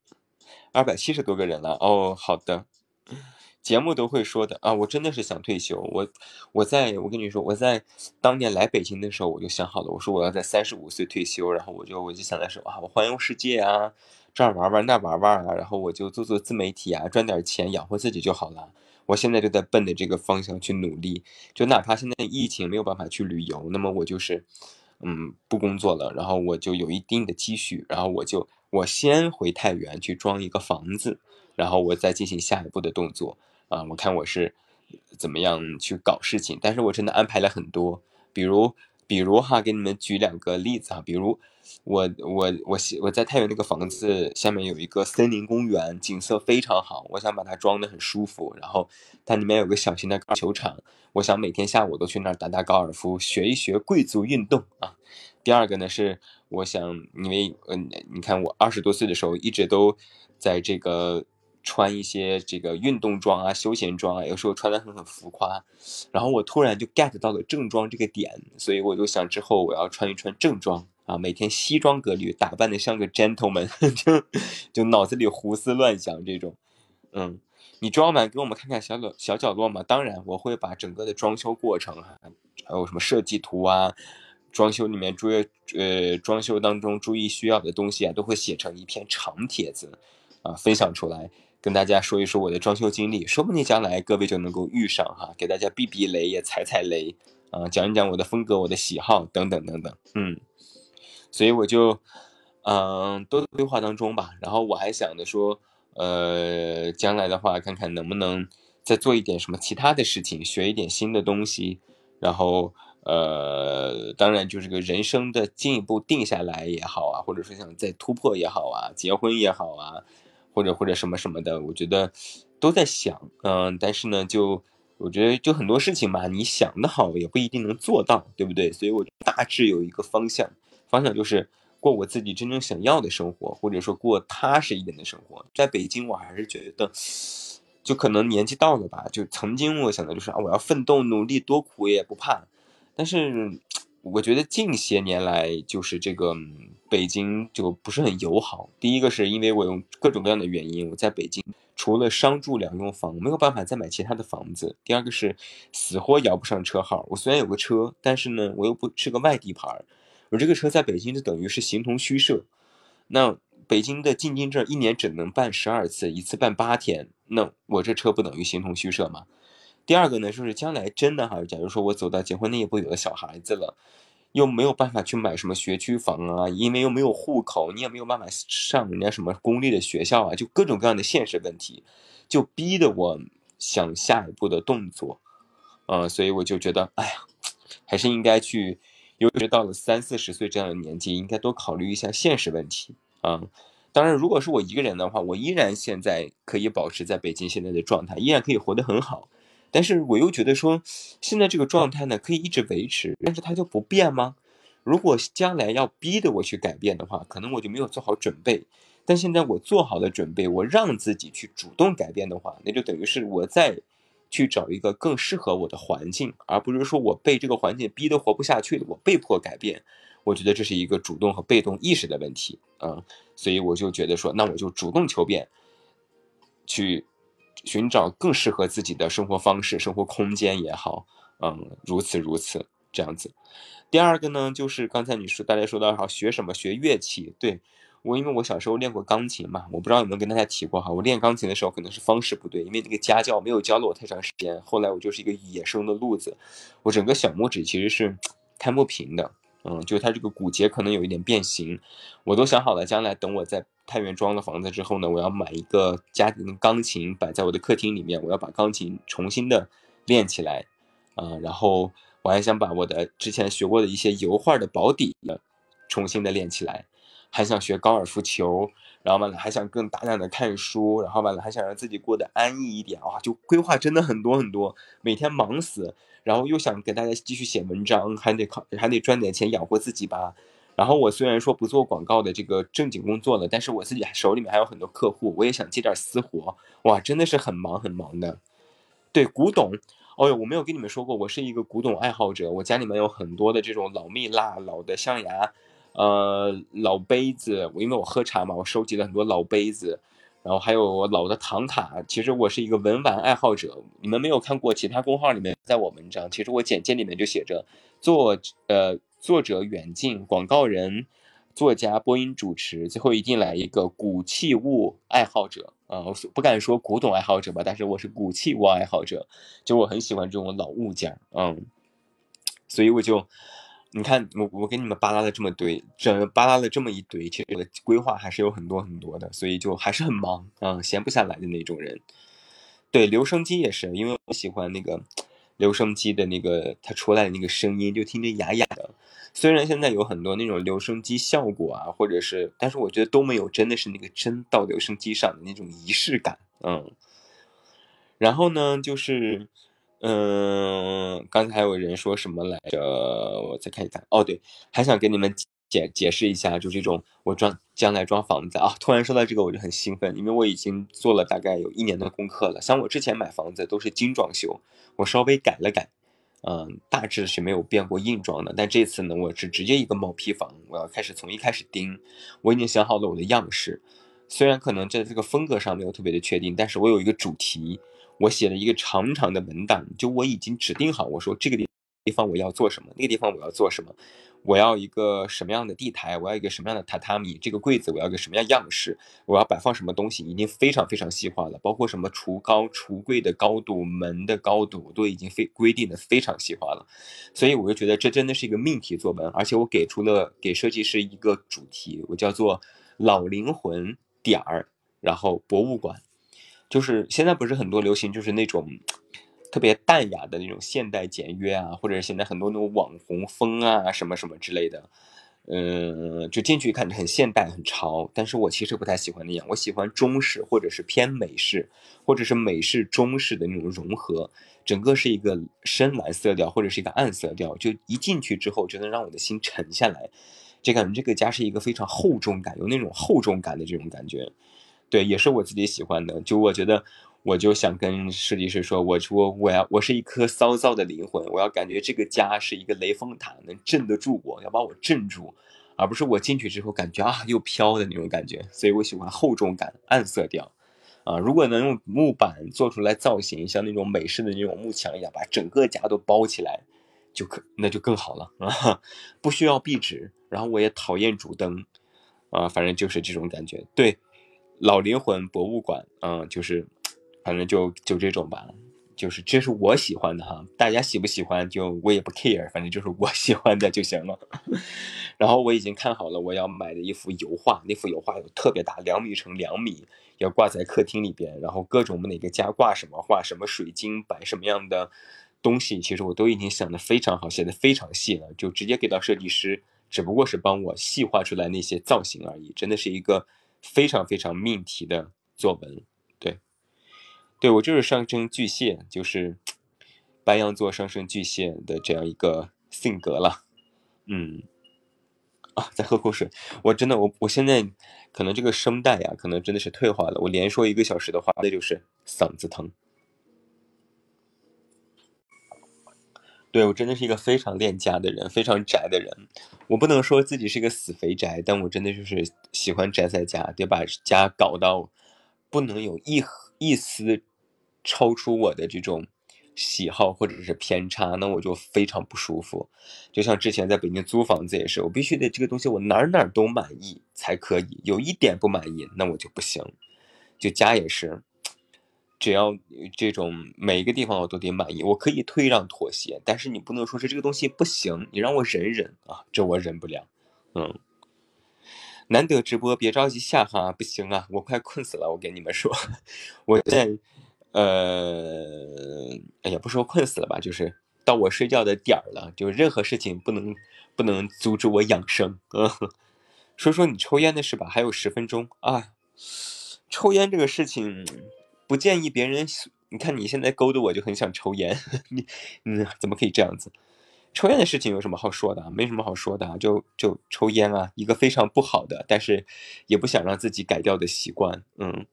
S2: 二百七十多个人了哦，好的，节目都会说的啊。我真的是想退休。我我在我跟你说，我在当年来北京的时候，我就想好了，我说我要在三十五岁退休。然后我就我就想的是啊，我环游世界啊，这儿玩玩那玩玩啊，然后我就做做自媒体啊，赚点钱养活自己就好了。我现在就在奔着这个方向去努力，就哪怕现在疫情没有办法去旅游，那么我就是，嗯，不工作了，然后我就有一定的积蓄，然后我就我先回太原去装一个房子，然后我再进行下一步的动作。啊，我看我是怎么样去搞事情，但是我真的安排了很多，比如比如哈，给你们举两个例子啊，比如。我我我我在太原那个房子下面有一个森林公园，景色非常好。我想把它装的很舒服，然后它里面有个小型的球场，我想每天下午都去那儿打打高尔夫，学一学贵族运动啊。第二个呢是，我想因为嗯，你看我二十多岁的时候一直都在这个穿一些这个运动装啊、休闲装啊，有时候穿的很很浮夸，然后我突然就 get 到了正装这个点，所以我就想之后我要穿一穿正装。啊，每天西装革履，打扮的像个 gentleman，就就脑子里胡思乱想这种。嗯，你装完给我们看看小角小角落嘛？当然，我会把整个的装修过程，还有什么设计图啊，装修里面注意呃装修当中注意需要的东西啊，都会写成一篇长帖子啊，分享出来，跟大家说一说我的装修经历，说不定将来各位就能够遇上哈，给大家避避雷也踩踩雷啊，讲一讲我的风格、我的喜好等等等等，嗯。所以我就，嗯，都在规划当中吧。然后我还想着说，呃，将来的话，看看能不能再做一点什么其他的事情，学一点新的东西。然后，呃，当然就是个人生的进一步定下来也好啊，或者说想再突破也好啊，结婚也好啊，或者或者什么什么的，我觉得都在想。嗯，但是呢，就我觉得就很多事情嘛，你想的好也不一定能做到，对不对？所以我大致有一个方向。方向就是过我自己真正想要的生活，或者说过踏实一点的生活。在北京，我还是觉得，就可能年纪到了吧。就曾经我想的就是啊，我要奋斗努力，多苦也不怕。但是我觉得近些年来，就是这个北京就不是很友好。第一个是因为我用各种各样的原因，我在北京除了商住两用房，没有办法再买其他的房子。第二个是死活摇不上车号。我虽然有个车，但是呢，我又不是个外地牌。我这个车在北京就等于是形同虚设，那北京的进京证一年只能办十二次，一次办八天，那我这车不等于形同虚设吗？第二个呢，就是将来真的哈，假如说我走到结婚那一步，有了小孩子了，又没有办法去买什么学区房啊，因为又没有户口，你也没有办法上人家什么公立的学校啊，就各种各样的现实问题，就逼得我想下一步的动作，呃，所以我就觉得，哎呀，还是应该去。尤其是到了三四十岁这样的年纪，应该多考虑一下现实问题啊。当然，如果是我一个人的话，我依然现在可以保持在北京现在的状态，依然可以活得很好。但是我又觉得说，现在这个状态呢，可以一直维持，但是它就不变吗？如果将来要逼着我去改变的话，可能我就没有做好准备。但现在我做好了准备，我让自己去主动改变的话，那就等于是我在去找一个更适合我的环境，而不是说我被这个环境逼得活不下去了，我被迫改变。我觉得这是一个主动和被动意识的问题啊，所以我就觉得说，那我就主动求变，去寻找更适合自己的生活方式、生活空间也好，嗯，如此如此这样子。第二个呢，就是刚才你说大家说到好学什么学乐器，对我因为我小时候练过钢琴嘛，我不知道有没有跟大家提过哈，我练钢琴的时候可能是方式不对，因为那个家教没有教了我太长时间，后来我就是一个野生的路子，我整个小拇指其实是开不平的。嗯，就它这个骨节可能有一点变形，我都想好了，将来等我在太原装了房子之后呢，我要买一个家庭的钢琴摆在我的客厅里面，我要把钢琴重新的练起来，啊，然后我还想把我的之前学过的一些油画的保底重新的练起来，还想学高尔夫球，然后完了还想更大量的看书，然后完了还想让自己过得安逸一点啊，就规划真的很多很多，每天忙死。然后又想给大家继续写文章，还得靠还得赚点钱养活自己吧。然后我虽然说不做广告的这个正经工作了，但是我自己手里面还有很多客户，我也想接点私活。哇，真的是很忙很忙的。对，古董，哦呦，我没有跟你们说过，我是一个古董爱好者。我家里面有很多的这种老蜜蜡、老的象牙，呃，老杯子。因为我喝茶嘛，我收集了很多老杯子。然后还有老的唐卡，其实我是一个文玩爱好者。你们没有看过其他公号里面在我文章，其实我简介里面就写着做呃作者远近，广告人，作家，播音主持，最后一定来一个古器物爱好者啊！我不敢说古董爱好者吧，但是我是古器物爱好者，就我很喜欢这种老物件嗯，所以我就。你看，我我给你们扒拉了这么堆，这扒拉了这么一堆，其实我的规划还是有很多很多的，所以就还是很忙嗯，闲不下来的那种人。对，留声机也是，因为我喜欢那个留声机的那个它出来的那个声音，就听着哑哑的。虽然现在有很多那种留声机效果啊，或者是，但是我觉得都没有真的是那个真到留声机上的那种仪式感，嗯。然后呢，就是。嗯，刚才还有人说什么来着？我再看一看。哦，对，还想给你们解解释一下，就这种我装将来装房子啊。突然说到这个，我就很兴奋，因为我已经做了大概有一年的功课了。像我之前买房子都是精装修，我稍微改了改，嗯，大致是没有变过硬装的。但这次呢，我是直接一个毛坯房，我要开始从一开始钉。我已经想好了我的样式，虽然可能在这个风格上没有特别的确定，但是我有一个主题。我写了一个长长的文档，就我已经指定好，我说这个地地方我要做什么，那个地方我要做什么，我要一个什么样的地台，我要一个什么样的榻榻米，这个柜子我要一个什么样样式，我要摆放什么东西，已经非常非常细化了，包括什么橱高、橱柜的高度、门的高度都已经非规定的非常细化了，所以我就觉得这真的是一个命题作文，而且我给出了给设计师一个主题，我叫做老灵魂点儿，然后博物馆。就是现在不是很多流行，就是那种特别淡雅的那种现代简约啊，或者现在很多那种网红风啊，什么什么之类的，嗯，就进去看着很现代、很潮。但是我其实不太喜欢那样，我喜欢中式或者是偏美式，或者是美式中式的那种融合，整个是一个深蓝色调或者是一个暗色调，就一进去之后就能让我的心沉下来，就感觉这个家是一个非常厚重感，有那种厚重感的这种感觉。对，也是我自己喜欢的。就我觉得，我就想跟设计师说，我说我要，我是一颗骚躁的灵魂，我要感觉这个家是一个雷峰塔，能镇得住我，要把我镇住，而不是我进去之后感觉啊又飘的那种感觉。所以我喜欢厚重感、暗色调。啊，如果能用木板做出来造型，像那种美式的那种幕墙一样，把整个家都包起来，就可那就更好了啊！不需要壁纸，然后我也讨厌主灯，啊，反正就是这种感觉。对。老灵魂博物馆，嗯，就是，反正就就这种吧，就是这是我喜欢的哈，大家喜不喜欢就我也不 care，反正就是我 喜欢的就行了。然后我已经看好了我要买的一幅油画，那幅油画有特别大，两米乘两米，要挂在客厅里边，然后各种哪个家挂什么画，什么水晶摆什么样的东西，其实我都已经想的非常好，写的非常细了，就直接给到设计师，只不过是帮我细化出来那些造型而已，真的是一个。非常非常命题的作文，对，我就是上升巨蟹，就是白羊座上升巨蟹的这样一个性格了，嗯，啊，再喝口水。我真的，我我现在可能这个声带呀，可能真的是退化了。我连说一个小时的话，那就是嗓子疼。对我真的是一个非常恋家的人，非常宅的人。我不能说自己是一个死肥宅，但我真的就是喜欢宅在家，得把家搞到不能有一一丝超出我的这种。喜好或者是偏差，那我就非常不舒服。就像之前在北京租房子也是，我必须得这个东西我哪哪都满意才可以，有一点不满意那我就不行。就家也是，只要这种每一个地方我都得满意，我可以退让妥协，但是你不能说是这个东西不行，你让我忍忍啊，这我忍不了。嗯，难得直播，别着急下哈，不行啊，我快困死了，我跟你们说，我在。呃，哎呀，不说困死了吧，就是到我睡觉的点儿了，就任何事情不能不能阻止我养生。说说你抽烟的事吧，还有十分钟啊。抽烟这个事情，不建议别人。你看你现在勾的我就很想抽烟，你嗯，怎么可以这样子？抽烟的事情有什么好说的？没什么好说的啊，就就抽烟啊，一个非常不好的，但是也不想让自己改掉的习惯，嗯。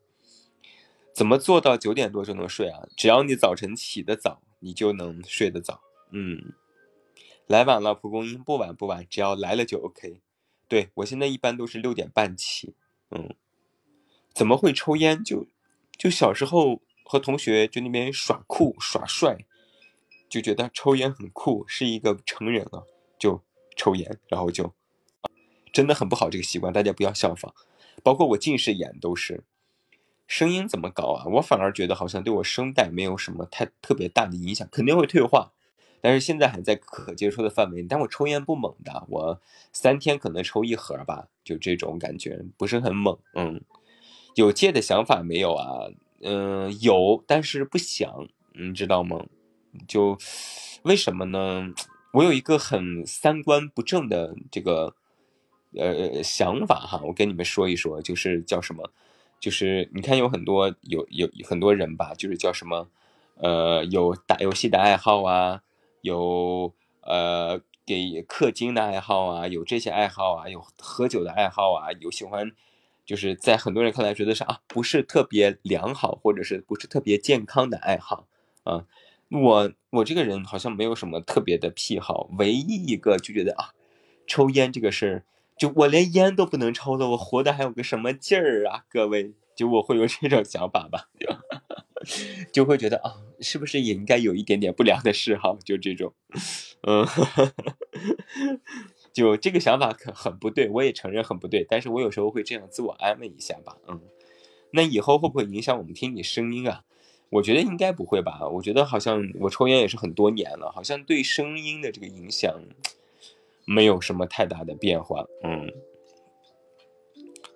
S2: 怎么做到九点多就能睡啊？只要你早晨起得早，你就能睡得早。嗯，来晚了蒲公英不晚不晚，只要来了就 OK。对我现在一般都是六点半起。嗯，怎么会抽烟？就就小时候和同学就那边耍酷耍帅，就觉得抽烟很酷，是一个成人了就抽烟，然后就真的很不好这个习惯，大家不要效仿。包括我近视眼都是。声音怎么搞啊？我反而觉得好像对我声带没有什么太特别大的影响，肯定会退化，但是现在还在可接受的范围。但我抽烟不猛的，我三天可能抽一盒吧，就这种感觉不是很猛。嗯，有戒的想法没有啊？嗯，有，但是不想，你知道吗？就为什么呢？我有一个很三观不正的这个呃想法哈，我跟你们说一说，就是叫什么？就是你看，有很多有有很多人吧，就是叫什么，呃，有打游戏的爱好啊，有呃给氪金的爱好啊，有这些爱好啊，有喝酒的爱好啊，有喜欢，就是在很多人看来觉得是啊，不是特别良好，或者是不是特别健康的爱好啊。我我这个人好像没有什么特别的癖好，唯一一个就觉得啊，抽烟这个事儿。就我连烟都不能抽了，我活的还有个什么劲儿啊？各位，就我会有这种想法吧，就会觉得啊，是不是也应该有一点点不良的嗜好？就这种，嗯，就这个想法可很不对，我也承认很不对，但是我有时候会这样自我安慰一下吧，嗯，那以后会不会影响我们听你声音啊？我觉得应该不会吧，我觉得好像我抽烟也是很多年了，好像对声音的这个影响。没有什么太大的变化，嗯，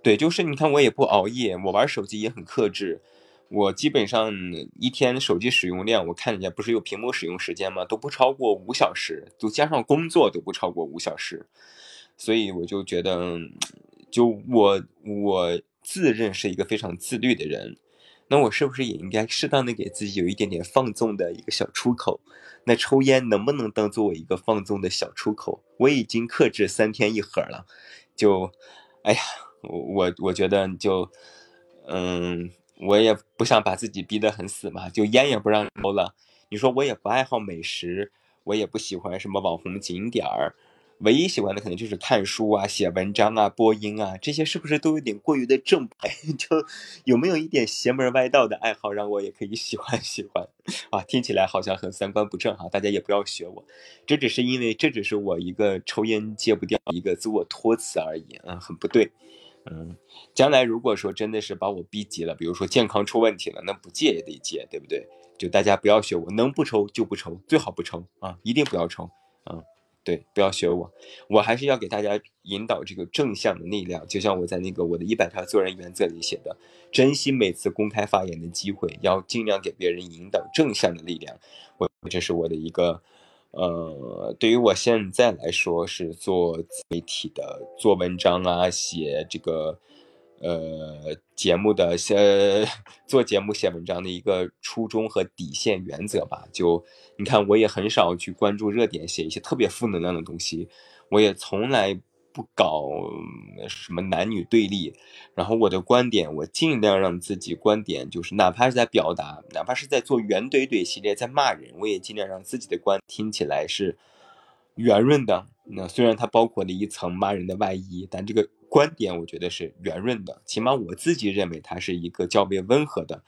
S2: 对，就是你看我也不熬夜，我玩手机也很克制，我基本上一天手机使用量，我看人家不是有屏幕使用时间吗？都不超过五小时，就加上工作都不超过五小时，所以我就觉得，就我我自认是一个非常自律的人。那我是不是也应该适当的给自己有一点点放纵的一个小出口？那抽烟能不能当做我一个放纵的小出口？我已经克制三天一盒了，就，哎呀，我我觉得就，嗯，我也不想把自己逼得很死嘛，就烟也不让抽了。你说我也不爱好美食，我也不喜欢什么网红景点儿。唯一喜欢的可能就是看书啊、写文章啊、播音啊，这些是不是都有点过于的正派？就有没有一点邪门歪道的爱好，让我也可以喜欢 喜欢？啊，听起来好像很三观不正哈，大家也不要学我，这只是因为这只是我一个抽烟戒不掉一个自我托词而已，嗯，很不对，嗯，将来如果说真的是把我逼急了，比如说健康出问题了，那不戒也得戒，对不对？就大家不要学我，能不抽就不抽，最好不抽啊，一定不要抽，嗯。对，不要学我，我还是要给大家引导这个正向的力量。就像我在那个我的一百条做人原则里写的，珍惜每次公开发言的机会，要尽量给别人引导正向的力量。我这是我的一个，呃，对于我现在来说是做自媒体的，做文章啊，写这个。呃，节目的写 做节目写文章的一个初衷和底线原则吧，就你看，我也很少去关注热点，写一些特别负能量的东西，我也从来不搞什么男女对立，然后我的观点，我尽量让自己观点就是哪怕是在表达，哪怕是在做圆怼怼系列在骂人，我也尽量让自己的观听起来是圆润的。那虽然它包裹了一层骂人的外衣，但这个观点我觉得是圆润的，起码我自己认为它是一个较为温和的，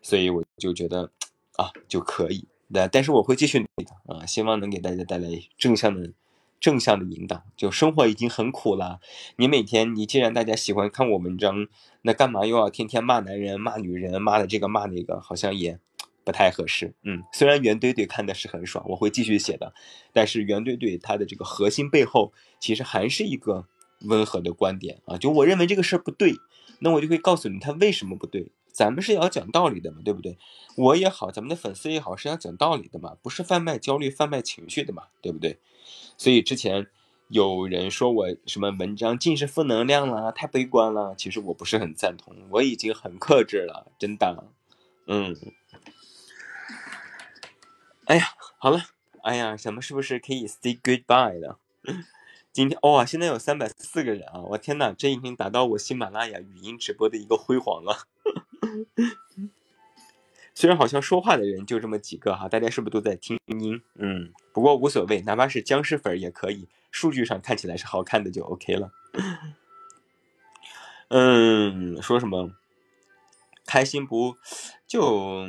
S2: 所以我就觉得啊就可以。那但是我会继续努力的啊，希望能给大家带来正向的。正向的引导，就生活已经很苦了。你每天，你既然大家喜欢看我文章，那干嘛又要天天骂男人、骂女人、骂的这个骂那个，好像也不太合适。嗯，虽然袁怼怼看的是很爽，我会继续写的，但是袁怼怼他的这个核心背后，其实还是一个温和的观点啊。就我认为这个事儿不对，那我就会告诉你他为什么不对。咱们是要讲道理的嘛，对不对？我也好，咱们的粉丝也好，是要讲道理的嘛，不是贩卖焦虑、贩卖情绪的嘛，对不对？所以之前有人说我什么文章尽是负能量了，太悲观了。其实我不是很赞同，我已经很克制了，真的。嗯。哎呀，好了，哎呀，咱们是不是可以 say goodbye 了？今天哇，现在有三百四个人啊！我天呐，这已经达到我喜马拉雅语音直播的一个辉煌了。虽然好像说话的人就这么几个哈，大家是不是都在听音？嗯，不过无所谓，哪怕是僵尸粉也可以，数据上看起来是好看的就 OK 了。嗯，说什么开心不就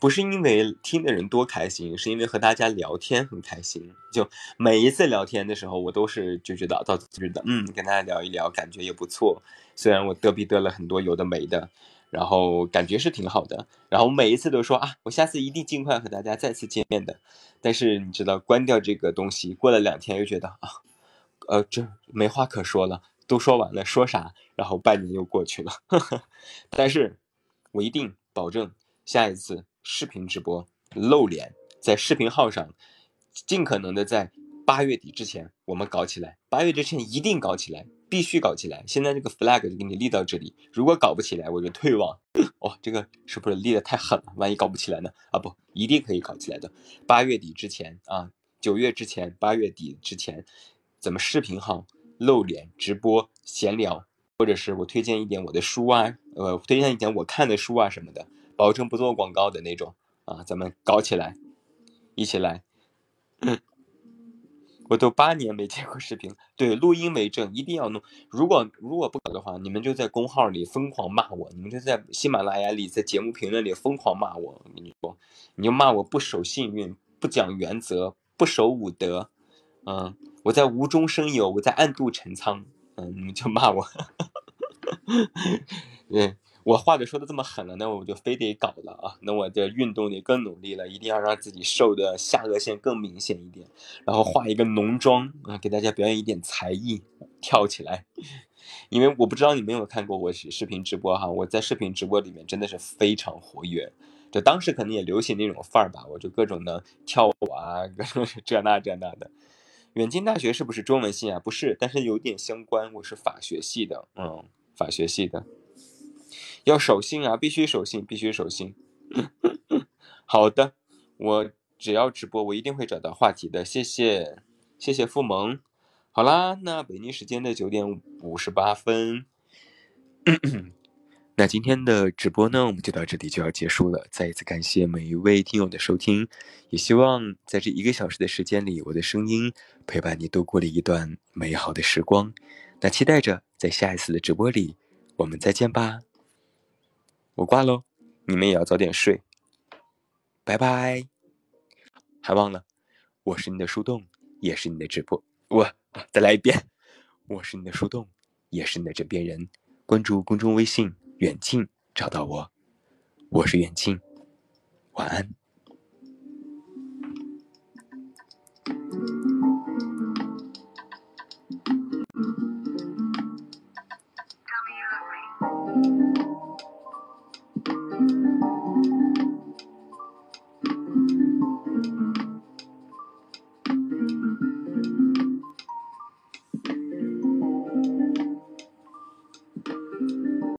S2: 不是因为听的人多开心，是因为和大家聊天很开心。就每一次聊天的时候，我都是就觉得到觉得嗯，跟大家聊一聊，感觉也不错。虽然我嘚逼嘚了很多有的没的。然后感觉是挺好的，然后每一次都说啊，我下次一定尽快和大家再次见面的。但是你知道，关掉这个东西，过了两天又觉得啊，呃，这没话可说了，都说完了，说啥？然后半年又过去了。但是，我一定保证下一次视频直播露脸，在视频号上，尽可能的在八月底之前我们搞起来，八月之前一定搞起来。必须搞起来！现在这个 flag 就给你立到这里，如果搞不起来，我就退网。哇，这个是不是立的太狠了？万一搞不起来呢？啊，不，一定可以搞起来的。八月底之前啊，九月之前，八月底之前，怎么视频号露脸直播闲聊，或者是我推荐一点我的书啊，呃，推荐一点我看的书啊什么的，保证不做广告的那种啊，咱们搞起来，一起来。嗯我都八年没见过视频，对，录音为证，一定要弄。如果如果不搞的话，你们就在公号里疯狂骂我，你们就在喜马拉雅里，在节目评论里疯狂骂我。我跟你说，你就骂我不守信用，不讲原则，不守武德。嗯，我在无中生有，我在暗度陈仓。嗯，你们就骂我。对。我话都说的这么狠了，那我就非得搞了啊！那我的运动得更努力了，一定要让自己瘦的下颚线更明显一点，然后化一个浓妆啊，给大家表演一点才艺，跳起来。因为我不知道你们有没有看过我视频直播哈，我在视频直播里面真的是非常活跃，就当时可能也流行那种范儿吧，我就各种的跳舞啊，各种 这那这那的。远近大学是不是中文系啊？不是，但是有点相关，我是法学系的，嗯，法学系的。要守信啊，必须守信，必须守信。好的，我只要直播，我一定会找到话题的。谢谢，谢谢付萌。好啦，那北京时间的九点五十八分，那今天的直播呢，我们就到这里就要结束了。再一次感谢每一位听友的收听，也希望在这一个小时的时间里，我的声音陪伴你度过了一段美好的时光。那期待着在下一次的直播里，我们再见吧。我挂喽，你们也要早点睡，拜拜。还忘了，我是你的树洞，也是你的直播。我再来一遍，我是你的树洞，也是你的枕边人。关注公众微信远近，找到我，我是远近，晚安。